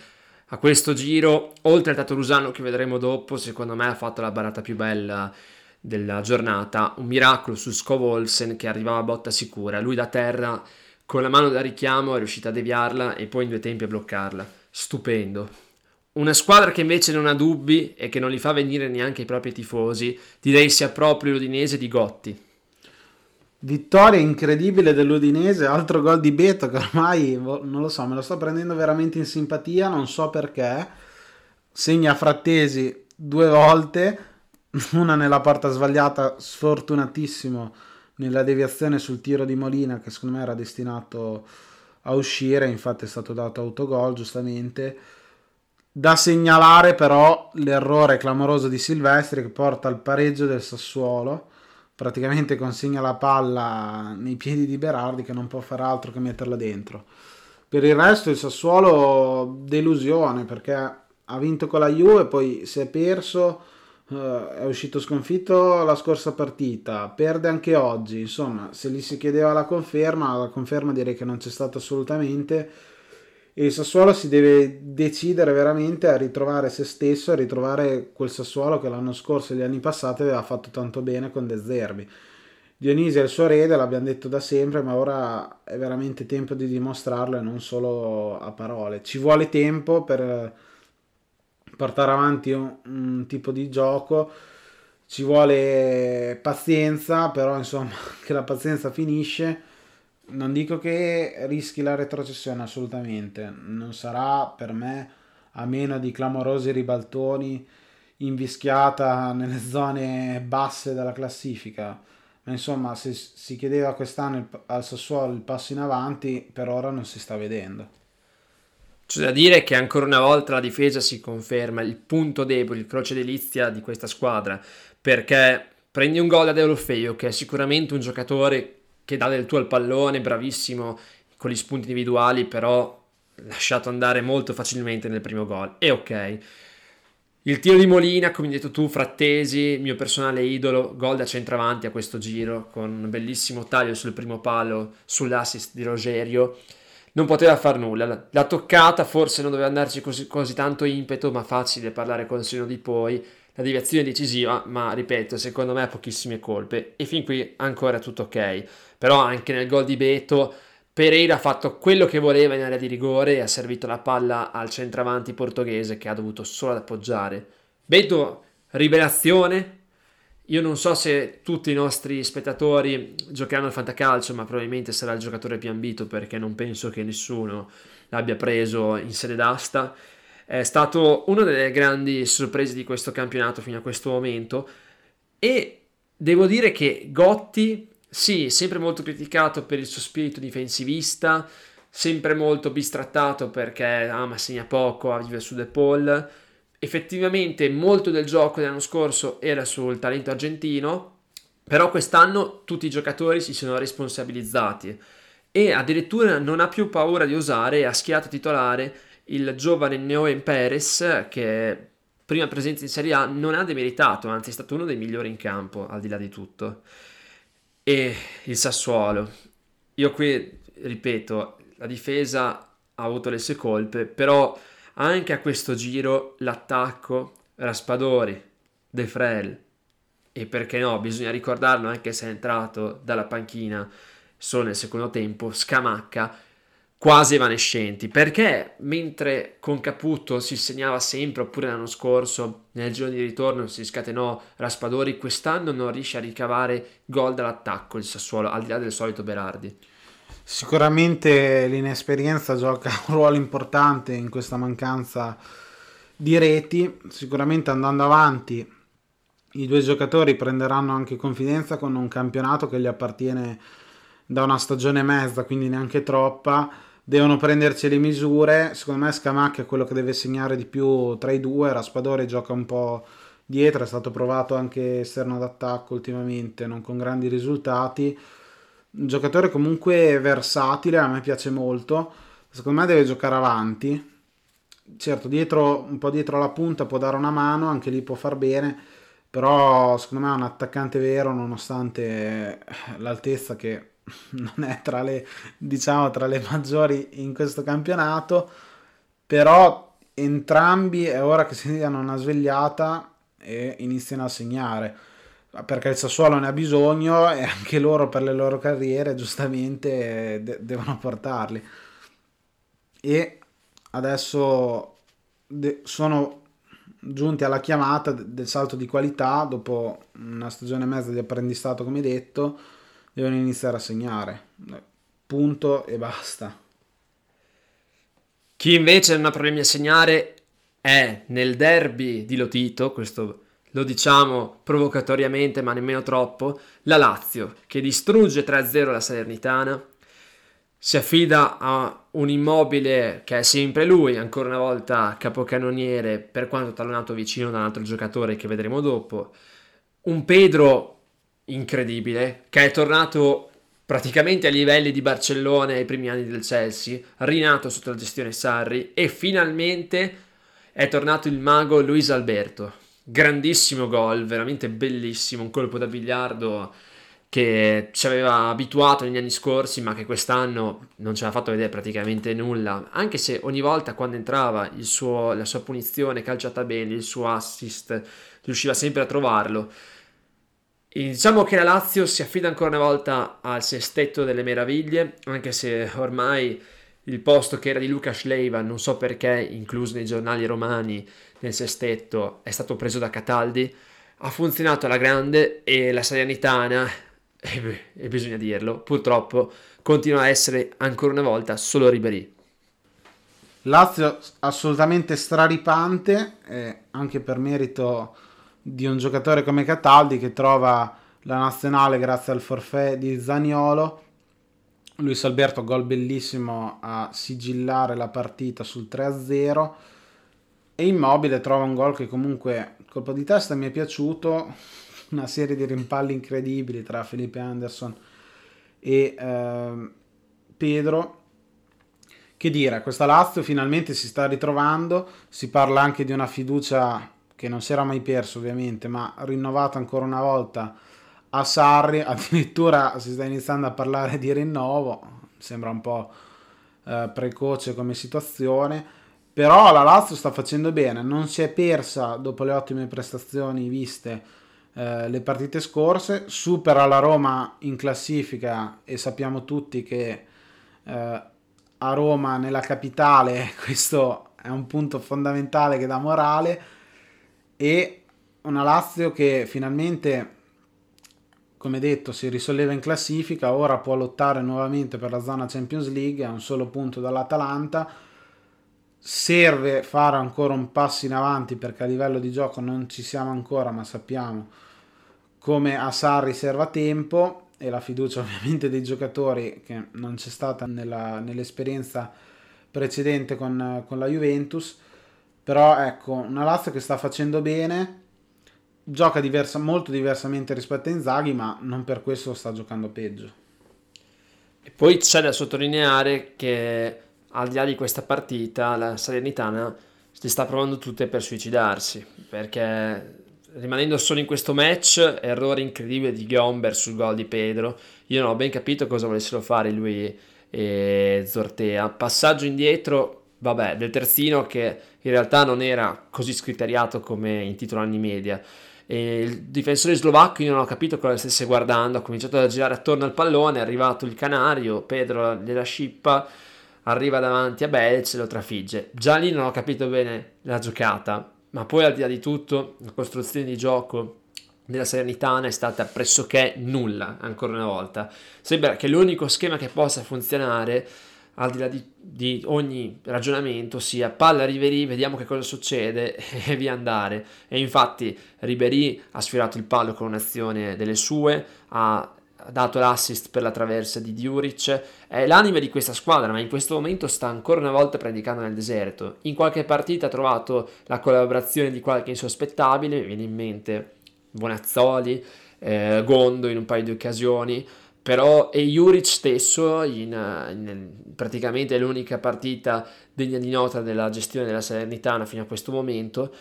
a questo giro, oltre al Tatorusano che vedremo dopo, secondo me ha fatto la barata più bella della giornata. Un miracolo su Scovolsen che arrivava a botta sicura. Lui da terra con la mano da richiamo è riuscita a deviarla e poi in due tempi a bloccarla. Stupendo. Una squadra che invece non ha dubbi e che non li fa venire neanche i propri tifosi, direi sia proprio l'Udinese di Gotti. Vittoria incredibile dell'Udinese, altro gol di Beto che ormai non lo so, me lo sto prendendo veramente in simpatia, non so perché. Segna Frattesi due volte, una nella porta sbagliata, sfortunatissimo nella deviazione sul tiro di Molina che secondo me era destinato a uscire, infatti è stato dato autogol giustamente. Da segnalare però l'errore clamoroso di Silvestri che porta al pareggio del Sassuolo. Praticamente consegna la palla nei piedi di Berardi che non può fare altro che metterla dentro. Per il resto il Sassuolo delusione perché ha vinto con la Juve, poi si è perso, uh, è uscito sconfitto la scorsa partita, perde anche oggi, insomma se gli si chiedeva la conferma, la conferma direi che non c'è stata assolutamente e il Sassuolo si deve decidere veramente a ritrovare se stesso, a ritrovare quel Sassuolo che l'anno scorso e gli anni passati aveva fatto tanto bene con De Zerbi. Dionisi è il suo erede, l'abbiamo detto da sempre, ma ora è veramente tempo di dimostrarlo e non solo a parole. Ci vuole tempo per portare avanti un, un tipo di gioco, ci vuole pazienza, però insomma che la pazienza finisce. Non dico che rischi la retrocessione assolutamente, non sarà per me a meno di clamorosi ribaltoni invischiata nelle zone basse della classifica. Ma insomma se si chiedeva quest'anno al Sassuolo il passo in avanti per ora non si sta vedendo. C'è da dire che ancora una volta la difesa si conferma il punto debole, il croce delizia di questa squadra perché prendi un gol da Deulofeo che è sicuramente un giocatore che dà del tuo al pallone, bravissimo con gli spunti individuali però lasciato andare molto facilmente nel primo gol e ok il tiro di Molina, come hai detto tu, Frattesi, mio personale idolo, gol da centravanti a questo giro, con un bellissimo taglio sul primo palo, sull'assist di Rogerio. Non poteva far nulla. La toccata forse non doveva andarci così, così tanto impeto, ma facile parlare con il seno di poi. La deviazione decisiva, ma ripeto, secondo me ha pochissime colpe. E fin qui ancora tutto ok. Però anche nel gol di Beto Pereira ha fatto quello che voleva in area di rigore e ha servito la palla al centravanti portoghese che ha dovuto solo appoggiare. Beto, rivelazione. Io non so se tutti i nostri spettatori giocheranno al fantacalcio, ma probabilmente sarà il giocatore più ambito perché non penso che nessuno l'abbia preso in sede d'asta. È stato una delle grandi sorprese di questo campionato fino a questo momento e devo dire che Gotti sì, sempre molto criticato per il suo spirito difensivista, sempre molto bistrattato perché ama, segna poco, vive su De Paul. Effettivamente molto del gioco dell'anno scorso era sul talento argentino, però quest'anno tutti i giocatori si sono responsabilizzati e addirittura non ha più paura di usare ha schierato titolare il giovane Neoen Perez che prima presenza in Serie A non ha demeritato, anzi è stato uno dei migliori in campo al di là di tutto e il Sassuolo. Io qui ripeto, la difesa ha avuto le sue colpe, però anche a questo giro l'attacco Raspadori, De Frel e perché no, bisogna ricordarlo anche se è entrato dalla panchina solo nel secondo tempo, Scamacca quasi evanescenti, perché mentre con Caputo si segnava sempre, oppure l'anno scorso nel giorno di ritorno si scatenò Raspadori, quest'anno non riesce a ricavare gol dall'attacco il Sassuolo, al di là del solito Berardi. Sicuramente l'inesperienza gioca un ruolo importante in questa mancanza di reti, sicuramente andando avanti i due giocatori prenderanno anche confidenza con un campionato che gli appartiene da una stagione e mezza, quindi neanche troppa devono prenderci le misure. Secondo me Scamacca è quello che deve segnare di più tra i due. Raspadori gioca un po' dietro, è stato provato anche esterno d'attacco ultimamente, non con grandi risultati. Un giocatore comunque versatile, a me piace molto. Secondo me deve giocare avanti. Certo, dietro, un po' dietro la punta può dare una mano, anche lì può far bene, però secondo me è un attaccante vero nonostante l'altezza che non è tra le, diciamo, tra le maggiori in questo campionato, però entrambi è ora che si diano una svegliata e iniziano a segnare. Perché il Sassuolo ne ha bisogno e anche loro per le loro carriere giustamente de- devono portarli. E adesso de- sono giunti alla chiamata del salto di qualità dopo una stagione e mezza di apprendistato come detto devono iniziare a segnare. Punto e basta. Chi invece non ha problemi a segnare è nel derby di Lotito, questo lo diciamo provocatoriamente ma nemmeno troppo, la Lazio che distrugge 3-0 la Salernitana. si affida a un immobile che è sempre lui, ancora una volta capocannoniere, per quanto tallonato vicino da un altro giocatore che vedremo dopo. Un Pedro incredibile, che è tornato praticamente ai livelli di Barcellona ai primi anni del Chelsea, rinato sotto la gestione Sarri e finalmente è tornato il mago Luis Alberto. Grandissimo gol, veramente bellissimo, un colpo da biliardo che ci aveva abituato negli anni scorsi, ma che quest'anno non ci aveva fatto vedere praticamente nulla, anche se ogni volta quando entrava suo, la sua punizione calciata bene, il suo assist, riusciva sempre a trovarlo. E diciamo che la Lazio si affida ancora una volta al sestetto delle meraviglie, anche se ormai il posto che era di Luca Schleiva, non so perché, incluso nei giornali romani nel sestetto, è stato preso da Cataldi, ha funzionato alla grande e la Salernitana e, e bisogna dirlo, purtroppo continua a essere ancora una volta solo Ribery. Lazio assolutamente straripante, eh, anche per merito di un giocatore come Cataldi che trova la nazionale grazie al forfè di Zaniolo. Luis Alberto gol bellissimo a sigillare la partita sul 3-0 e Immobile trova un gol che comunque colpo di testa mi è piaciuto una serie di rimpalli incredibili tra Felipe Anderson e eh, Pedro. Che dire, questa Lazio finalmente si sta ritrovando, si parla anche di una fiducia che non si era mai perso ovviamente, ma rinnovata ancora una volta a Sarri, addirittura si sta iniziando a parlare di rinnovo, sembra un po' eh, precoce come situazione, però la Lazio sta facendo bene, non si è persa dopo le ottime prestazioni viste eh, le partite scorse, supera la Roma in classifica e sappiamo tutti che eh, a Roma nella capitale questo è un punto fondamentale che dà morale e una Lazio che finalmente come detto si risolleva in classifica ora può lottare nuovamente per la zona Champions League a un solo punto dall'Atalanta serve fare ancora un passo in avanti perché a livello di gioco non ci siamo ancora, ma sappiamo come a Sarri serva tempo e la fiducia ovviamente dei giocatori che non c'è stata nella, nell'esperienza precedente con, con la Juventus. Però ecco, una Lazio che sta facendo bene, gioca diversa, molto diversamente rispetto a Inzaghi, ma non per questo sta giocando peggio. E poi c'è da sottolineare che al di là di questa partita, la Salernitana si sta provando tutte per suicidarsi, perché rimanendo solo in questo match, errore incredibile di Gomber sul gol di Pedro, io non ho ben capito cosa volessero fare lui e Zortea, passaggio indietro, vabbè, del terzino che in realtà non era così scriteriato come in titolo anni media, e il difensore slovacco io non ho capito cosa stesse guardando, ha cominciato a girare attorno al pallone, è arrivato il canario, Pedro gliela scippa, arriva davanti a Belz e lo trafigge. Già lì non ho capito bene la giocata, ma poi al di là di tutto la costruzione di gioco della Salernitana è stata pressoché nulla, ancora una volta. Sembra che l'unico schema che possa funzionare, al di là di, di ogni ragionamento, sia palla Ribery, vediamo che cosa succede e via andare. E infatti Ribery ha sfiorato il palo con un'azione delle sue, ha ha dato l'assist per la traversa di Diuric, è l'anima di questa squadra, ma in questo momento sta ancora una volta predicando nel deserto. In qualche partita ha trovato la collaborazione di qualche insospettabile, mi viene in mente Bonazzoli, eh, Gondo in un paio di occasioni, però e Juric stesso in, in, praticamente l'unica partita degna di nota della gestione della Salernitana fino a questo momento,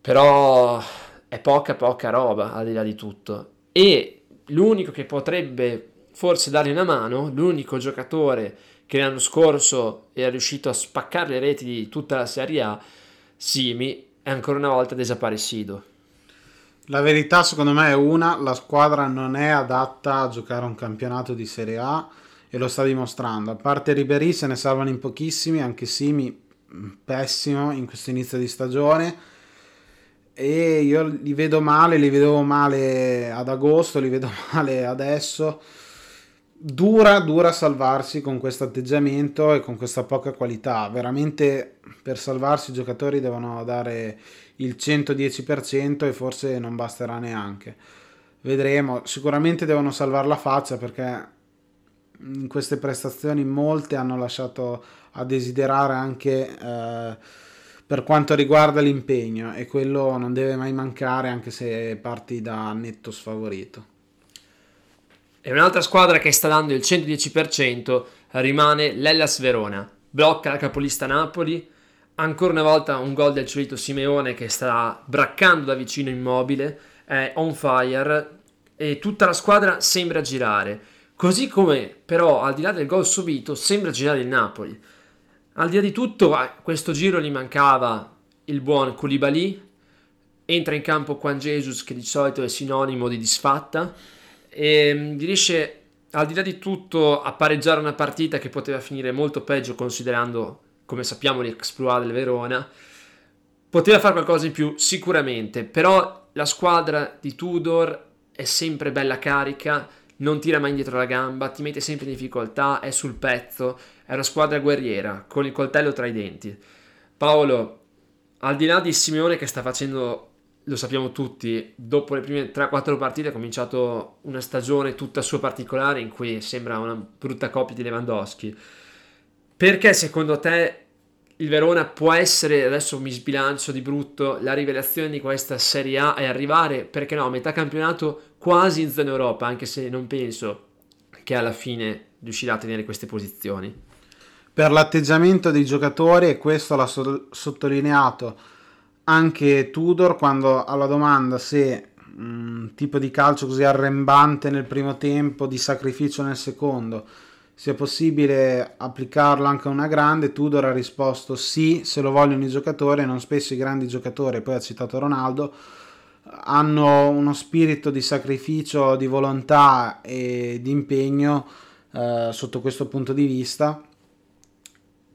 però è poca poca roba al di là di tutto. E l'unico che potrebbe forse dargli una mano, l'unico giocatore che l'anno scorso è riuscito a spaccare le reti di tutta la Serie A, Simi, è ancora una volta desaparecido. La verità secondo me è una, la squadra non è adatta a giocare un campionato di Serie A e lo sta dimostrando. A parte Ribery se ne salvano in pochissimi, anche Simi mm, pessimo in questo inizio di stagione e io li vedo male, li vedevo male ad agosto, li vedo male adesso. Dura, dura salvarsi con questo atteggiamento e con questa poca qualità. Veramente per salvarsi i giocatori devono dare il 110% e forse non basterà neanche. Vedremo. Sicuramente devono salvare la faccia perché in queste prestazioni molte hanno lasciato a desiderare anche eh, per quanto riguarda l'impegno e quello non deve mai mancare anche se parti da netto sfavorito. E un'altra squadra che sta dando il 110% rimane l'Ellas Verona. Blocca la capolista Napoli. Ancora una volta un gol del solito Simeone che sta braccando da vicino immobile. È on fire e tutta la squadra sembra girare. Così come però al di là del gol subito sembra girare il Napoli. Al di là di tutto a questo giro gli mancava il buon Koulibaly. Entra in campo Juan Jesus che di solito è sinonimo di disfatta e mm, riesce al di là di tutto a pareggiare una partita che poteva finire molto peggio considerando come sappiamo l'exploit del Verona poteva fare qualcosa in più sicuramente però la squadra di Tudor è sempre bella carica non tira mai indietro la gamba ti mette sempre in difficoltà è sul pezzo è una squadra guerriera con il coltello tra i denti Paolo al di là di Simeone che sta facendo lo sappiamo tutti, dopo le prime 3-4 partite ha cominciato una stagione tutta sua particolare in cui sembra una brutta coppia di Lewandowski. Perché secondo te il Verona può essere, adesso mi sbilancio di brutto, la rivelazione di questa Serie A e arrivare, perché no, a metà campionato quasi in zona Europa, anche se non penso che alla fine riuscirà a tenere queste posizioni. Per l'atteggiamento dei giocatori, e questo l'ha so- sottolineato anche Tudor quando alla domanda se un tipo di calcio così arrembante nel primo tempo, di sacrificio nel secondo, sia possibile applicarlo anche a una grande, Tudor ha risposto sì, se lo vogliono i giocatori, non spesso i grandi giocatori, poi ha citato Ronaldo, hanno uno spirito di sacrificio, di volontà e di impegno eh, sotto questo punto di vista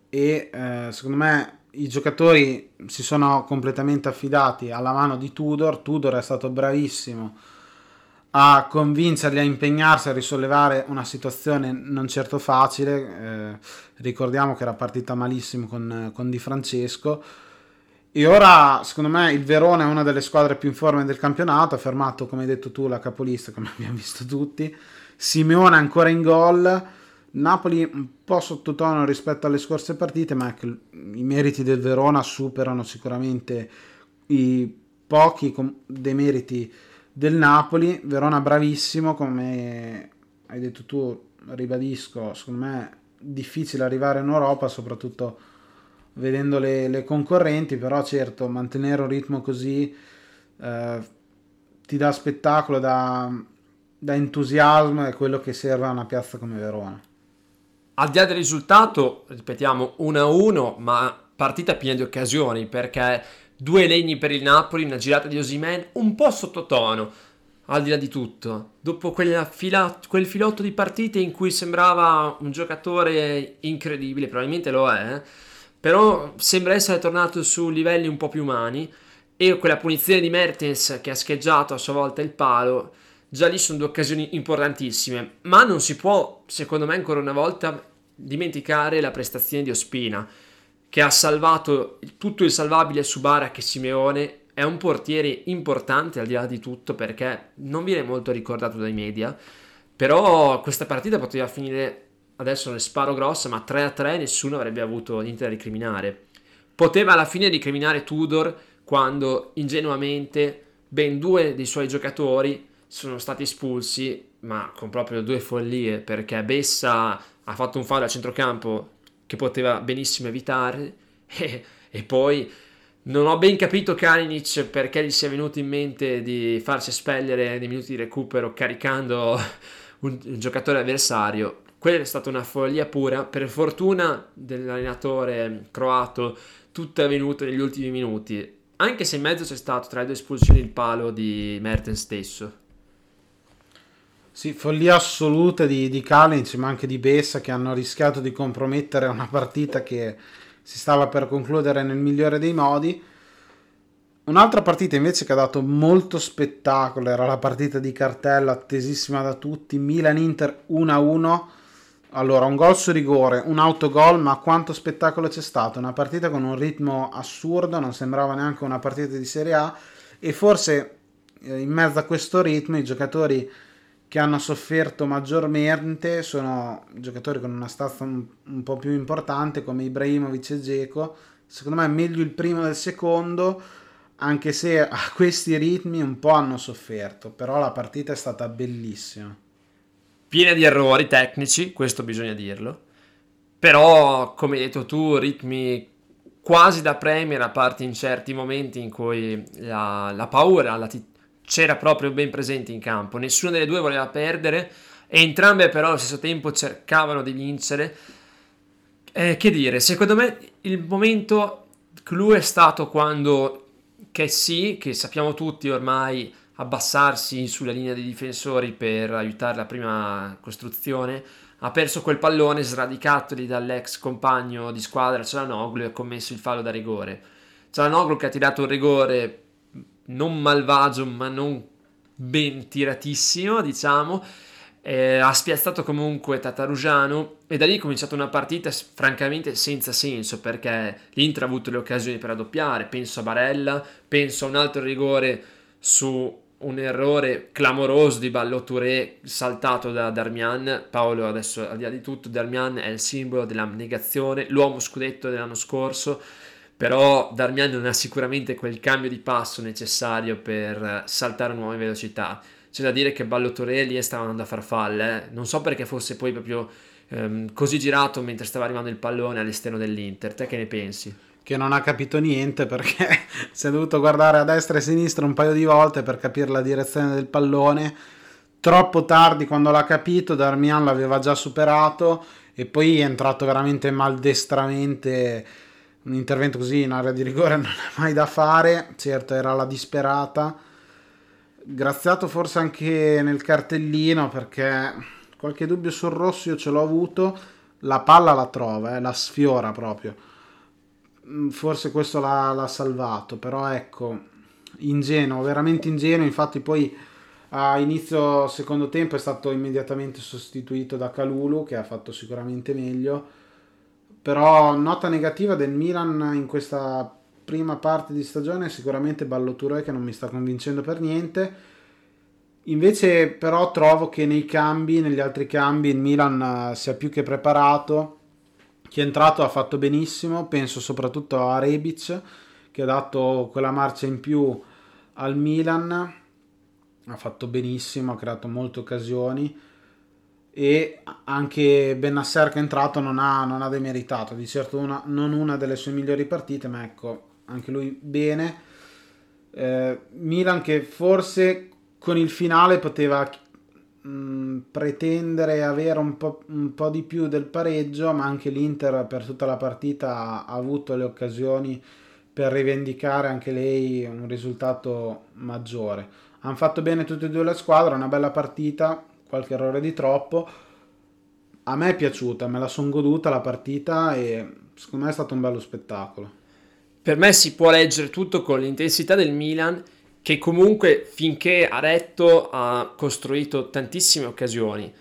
e eh, secondo me i giocatori si sono completamente affidati alla mano di Tudor. Tudor è stato bravissimo a convincerli a impegnarsi a risollevare una situazione non certo facile. Eh, ricordiamo che era partita malissimo con, con Di Francesco. E ora, secondo me, il Verona è una delle squadre più in forma del campionato. Ha fermato, come hai detto tu, la capolista, come abbiamo visto tutti. Simeone ancora in gol Napoli un po' sottotono rispetto alle scorse partite, ma i meriti del Verona superano sicuramente i pochi demeriti del Napoli. Verona bravissimo, come hai detto tu, ribadisco, secondo me è difficile arrivare in Europa, soprattutto vedendo le, le concorrenti, però certo mantenere un ritmo così eh, ti dà spettacolo, da, da entusiasmo, è quello che serve a una piazza come Verona. Al di là del risultato, ripetiamo 1-1, ma partita piena di occasioni perché due legni per il Napoli, una girata di Osimen un po' sottotono, al di là di tutto. Dopo fila, quel filotto di partite in cui sembrava un giocatore incredibile, probabilmente lo è, però sembra essere tornato su livelli un po' più umani e quella punizione di Mertens che ha scheggiato a sua volta il palo già lì sono due occasioni importantissime, ma non si può, secondo me, ancora una volta dimenticare la prestazione di Ospina, che ha salvato tutto il salvabile su Barak e Simeone, è un portiere importante al di là di tutto perché non viene molto ricordato dai media, però questa partita poteva finire, adesso ne sparo grossa, ma 3-3 nessuno avrebbe avuto niente da ricriminare. Poteva alla fine ricriminare Tudor quando ingenuamente ben due dei suoi giocatori sono stati espulsi, ma con proprio due follie, perché Bessa ha fatto un fallo a centrocampo che poteva benissimo evitare e, e poi non ho ben capito Kalinic perché gli sia venuto in mente di farsi espellere nei minuti di recupero caricando un, un giocatore avversario. Quella è stata una follia pura. Per fortuna dell'allenatore croato, tutto è avvenuto negli ultimi minuti. Anche se in mezzo c'è stato tra le due espulsioni il palo di Mertens stesso. Sì, follia assoluta di, di Kalinic, ma anche di Bessa che hanno rischiato di compromettere una partita che si stava per concludere nel migliore dei modi. Un'altra partita invece che ha dato molto spettacolo era la partita di cartello attesissima da tutti, Milan-Inter 1-1. Allora, un gol su rigore, un autogol, ma quanto spettacolo c'è stato? Una partita con un ritmo assurdo, non sembrava neanche una partita di Serie A e forse eh, in mezzo a questo ritmo i giocatori che hanno sofferto maggiormente sono giocatori con una stazza un, un po' più importante come Ibrahimovic e Geco. Secondo me è meglio il primo del secondo, anche se a questi ritmi un po' hanno sofferto, però la partita è stata bellissima. Piena di errori tecnici, questo bisogna dirlo. Però, come hai detto tu, ritmi quasi da Premier, a parte in certi momenti in cui la, la paura la c'era proprio ben presente in campo. Nessuna delle due voleva perdere e entrambe però allo stesso tempo cercavano di vincere. Eh, che dire, secondo me il momento clou è stato quando sì, che sappiamo tutti ormai abbassarsi sulla linea dei difensori per aiutare la prima costruzione, ha perso quel pallone sradicatoli dall'ex compagno di squadra Cialanoglu e ha commesso il fallo da rigore. Cialanoglu che ha tirato un rigore non malvagio ma non ben tiratissimo diciamo. Eh, ha spiazzato comunque Tatarugiano e da lì è cominciata una partita francamente senza senso perché l'Inter ha avuto le occasioni per raddoppiare, penso a Barella, penso a un altro rigore su un errore clamoroso di Ballo Touré saltato da Darmian. Paolo adesso al di là di tutto Darmian è il simbolo della negazione, l'uomo scudetto dell'anno scorso, però Darmian non ha sicuramente quel cambio di passo necessario per saltare nuove velocità c'è da dire che Ballottore lì stava andando a farfalle, eh. non so perché fosse poi proprio ehm, così girato mentre stava arrivando il pallone all'esterno dell'Inter, te che ne pensi? Che non ha capito niente perché si è dovuto guardare a destra e a sinistra un paio di volte per capire la direzione del pallone. Troppo tardi quando l'ha capito, Darmian l'aveva già superato e poi è entrato veramente maldestramente. Un intervento così in area di rigore non è mai da fare, certo era la disperata graziato forse anche nel cartellino perché qualche dubbio sul rosso io ce l'ho avuto, la palla la trova, eh, la sfiora proprio. Mm, forse questo l'ha, l'ha salvato, però ecco, ingenuo, veramente ingenuo, infatti poi a inizio secondo tempo è stato immediatamente sostituito da Calulu che ha fatto sicuramente meglio. Però nota negativa del Milan in questa prima parte di stagione sicuramente Balloture che non mi sta convincendo per niente. Invece però trovo che nei cambi, negli altri cambi, il Milan eh, sia più che preparato. Chi è entrato ha fatto benissimo, penso soprattutto a Rebic che ha dato quella marcia in più al Milan. Ha fatto benissimo, ha creato molte occasioni e anche Benasser che è entrato non ha, non ha demeritato, di certo una, non una delle sue migliori partite, ma ecco, anche lui bene. Eh, Milan che forse con il finale poteva mh, mm, pretendere avere un po', un po', di più del pareggio, ma anche l'Inter per tutta la partita ha avuto le occasioni per rivendicare anche lei un risultato maggiore. Hanno fatto bene tutte e due le squadre, una bella partita, qualche errore di troppo. A me è piaciuta, me la sono goduta la partita e secondo me è stato un bello spettacolo. Per me si può leggere tutto con l'intensità del Milan che comunque finché ha retto ha costruito tantissime occasioni.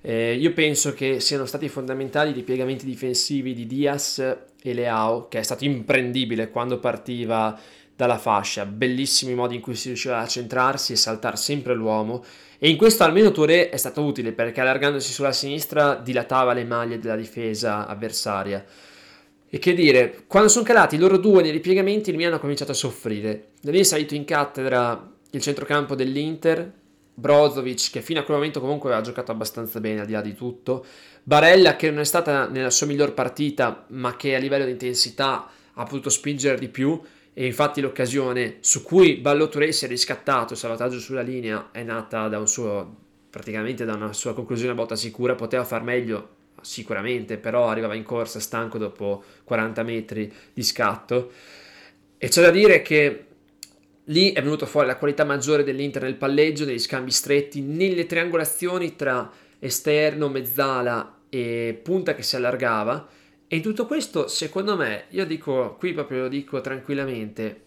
Eh, io penso che siano stati fondamentali i piegamenti difensivi di Diaz e Leao, che è stato imprendibile quando partiva dalla fascia, bellissimi modi in cui si riusciva a centrarsi e saltare sempre l'uomo. E in questo almeno Touré è stato utile perché allargandosi sulla sinistra dilatava le maglie della difesa avversaria. E che dire, quando sono calati loro due nei ripiegamenti, il Milan ha cominciato a soffrire. Da lì è salito in cattedra il centrocampo dell'Inter, Brozovic, che fino a quel momento comunque aveva giocato abbastanza bene al di là di tutto, Barella, che non è stata nella sua miglior partita, ma che a livello di intensità ha potuto spingere di più, e infatti l'occasione su cui Ballo Touré si è riscattato, salvataggio sulla linea, è nata da un suo, praticamente da una sua conclusione a botta sicura, poteva far meglio, sicuramente, però arrivava in corsa stanco dopo 40 metri di scatto. E c'è da dire che lì è venuto fuori la qualità maggiore dell'Inter nel palleggio, negli scambi stretti, nelle triangolazioni tra esterno, mezzala e punta che si allargava. E tutto questo, secondo me, io dico, qui proprio lo dico tranquillamente,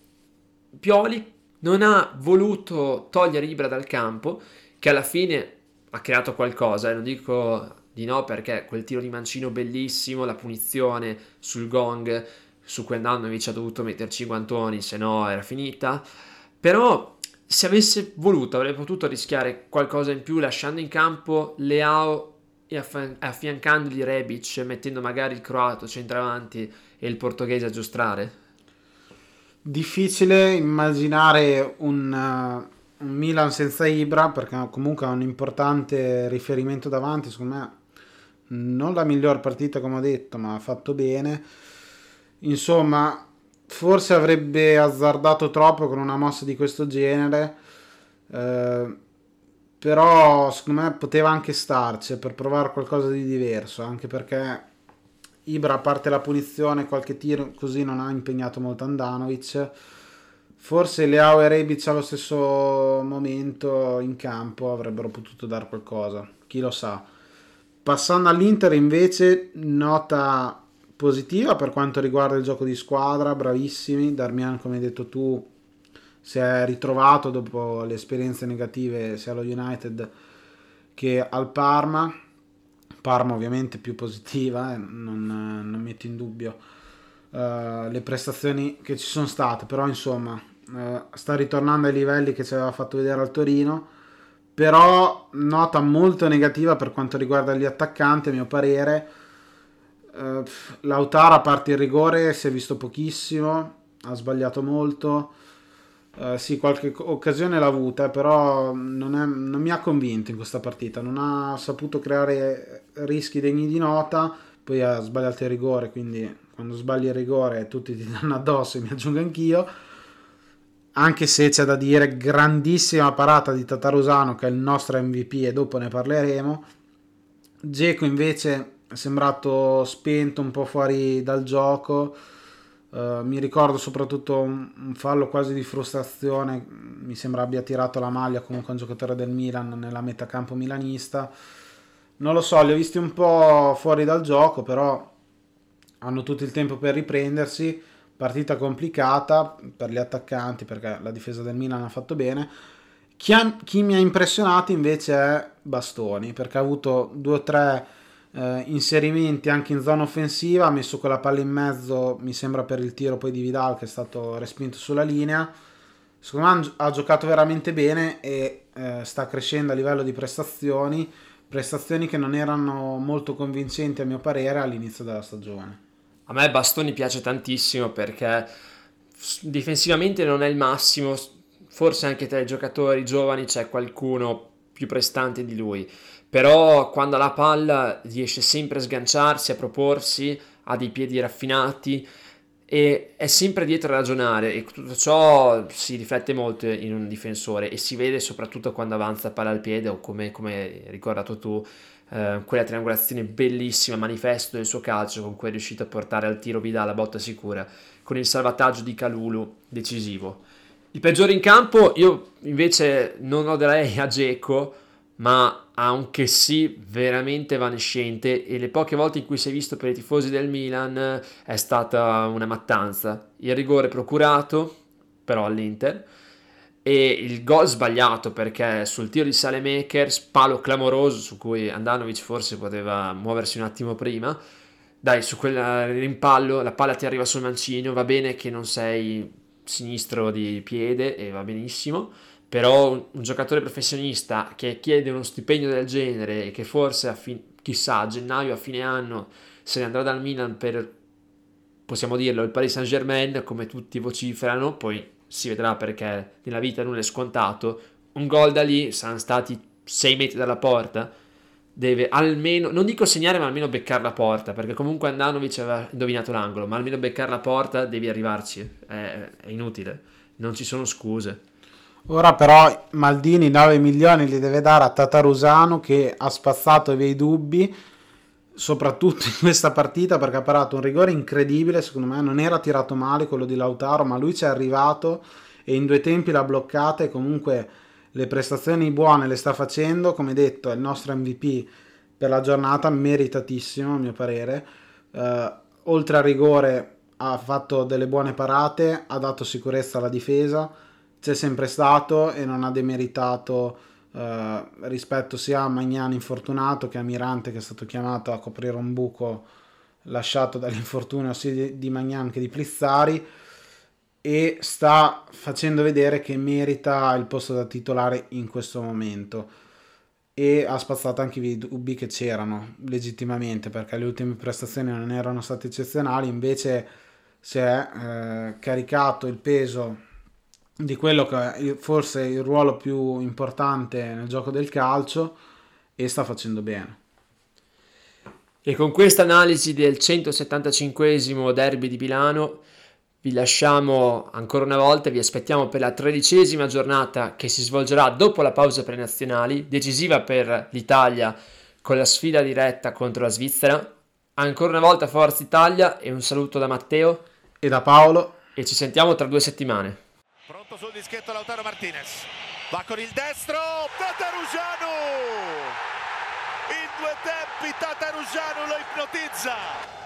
Pioli non ha voluto togliere Ibra dal campo, che alla fine ha creato qualcosa, e non dico di no perché quel tiro di mancino bellissimo, la punizione sul gong su cui Andanovic ha dovuto metterci i guantoni, se no era finita. Però se avesse voluto avrebbe potuto rischiare qualcosa in più lasciando in campo Leao e affian- affiancandogli Rebic, mettendo magari il croato centravanti e il portoghese a giostrare? Difficile immaginare un, uh, un Milan senza Ibra perché comunque ha un importante riferimento davanti, secondo me non la miglior partita come ho detto, ma ha fatto bene. Insomma, forse avrebbe azzardato troppo con una mossa di questo genere. Eh, però secondo me poteva anche starci per provare qualcosa di diverso, anche perché Ibra a parte la punizione, qualche tiro così non ha impegnato molto Andanovic. Forse Leao e Rebic allo stesso momento in campo avrebbero potuto dare qualcosa, chi lo sa. Passando all'Inter invece nota positiva per quanto riguarda il gioco di squadra, bravissimi, Darmian come hai detto tu si è ritrovato dopo le esperienze negative sia allo United che al Parma, Parma ovviamente più positiva, eh, non, non, metto in dubbio uh, le prestazioni che ci sono state, però insomma uh, sta ritornando ai livelli che ci aveva fatto vedere al Torino, però nota molto negativa per quanto riguarda gli attaccanti a mio parere. Uh, Lautaro a parte il rigore si è visto pochissimo, ha sbagliato molto Uh, sì, qualche occasione l'ha avuta, però non, è, non, mi ha convinto in questa partita. Non ha saputo creare rischi degni di nota. Poi ha sbagliato il rigore, quindi quando sbagli il rigore tutti ti danno addosso e mi aggiungo anch'io. Anche se c'è da dire grandissima parata di Tatarusano che è il nostro MVP e dopo ne parleremo. Geco invece è sembrato spento, un po' fuori dal gioco Uh, mi ricordo soprattutto un, un, fallo quasi di frustrazione, mi sembra abbia tirato la maglia comunque un giocatore del Milan nella metacampo milanista. Non lo so, li ho visti un po' fuori dal gioco, però hanno tutto il tempo per riprendersi. Partita complicata per gli attaccanti perché la difesa del Milan ha fatto bene. Chi, ha, chi mi ha impressionato invece è Bastoni perché ha avuto due o tre eh, inserimenti anche in zona offensiva, ha messo quella palla in mezzo, mi sembra per il tiro poi di Vidal che è stato respinto sulla linea. Secondo me ha giocato veramente bene e eh, sta crescendo a livello di prestazioni, prestazioni che non erano molto convincenti a mio parere all'inizio della stagione. A me Bastoni piace tantissimo perché difensivamente non è il massimo, forse anche tra i giocatori giovani c'è qualcuno più prestante di lui però quando ha la palla riesce sempre a sganciarsi, a proporsi, ha dei piedi raffinati e è sempre dietro a ragionare e tutto ciò si riflette molto in un difensore e si vede soprattutto quando avanza palla al piede o come, hai ricordato tu eh, quella triangolazione bellissima, manifesto del suo calcio con cui è riuscito a portare al tiro Vidal la botta sicura con il salvataggio di Calulu decisivo. Il peggiore in campo io invece non oderei a Geco ma anche sì veramente evanescente e le poche volte in cui si è visto per i tifosi del Milan è stata una mattanza. Il rigore procurato però all'Inter e il gol sbagliato perché sul tiro di Salemakers, palo clamoroso su cui Andanovic forse poteva muoversi un attimo prima. Dai, su quel rimpallo la palla ti arriva sul mancino, va bene che non sei sinistro di piede e va benissimo però un, giocatore professionista che chiede uno stipendio del genere e che forse a fin, chissà a gennaio a fine anno se ne andrà dal Milan per possiamo dirlo il Paris Saint Germain come tutti vociferano poi si vedrà perché nella vita nulla è scontato. Un gol da lì saranno stati 6 metri dalla porta deve almeno, non dico segnare ma almeno beccare la porta perché comunque Andanovic aveva indovinato l'angolo ma almeno beccare la porta devi arrivarci è, è inutile non ci sono scuse Ora però Maldini 9 milioni li deve dare a Tatarusano che ha spazzato via i dubbi, soprattutto in questa partita perché ha parato un rigore incredibile, secondo me non era tirato male quello di Lautaro, ma lui ci è arrivato e in due tempi l'ha bloccata e comunque le prestazioni buone le sta facendo, come detto è il nostro MVP per la giornata, meritatissimo a mio parere. Uh, oltre al rigore ha fatto delle buone parate, ha dato sicurezza alla difesa c'è sempre stato e non ha demeritato eh, rispetto sia a Magnani infortunato che a Mirante che è stato chiamato a coprire un buco lasciato dall'infortunio sia di, Magnan che di Plizzari e sta facendo vedere che merita il posto da titolare in questo momento. E ha spazzato anche i dubbi che c'erano legittimamente perché le ultime prestazioni non erano state eccezionali invece si è eh, caricato il peso di quello che è forse il ruolo più importante nel gioco del calcio e sta facendo bene. E con questa analisi del 175 derby di Milano vi lasciamo ancora una volta, vi aspettiamo per la tredicesima giornata che si svolgerà dopo la pausa per le nazionali, decisiva per l'Italia con la sfida diretta contro la Svizzera. Ancora una volta Forza Italia e un saluto da Matteo e da Paolo e ci sentiamo tra due settimane. Pronto sul dischetto Lautaro Martinez. Va con il destro, Tatarusano! In due tempi Tatarusano lo ipnotizza.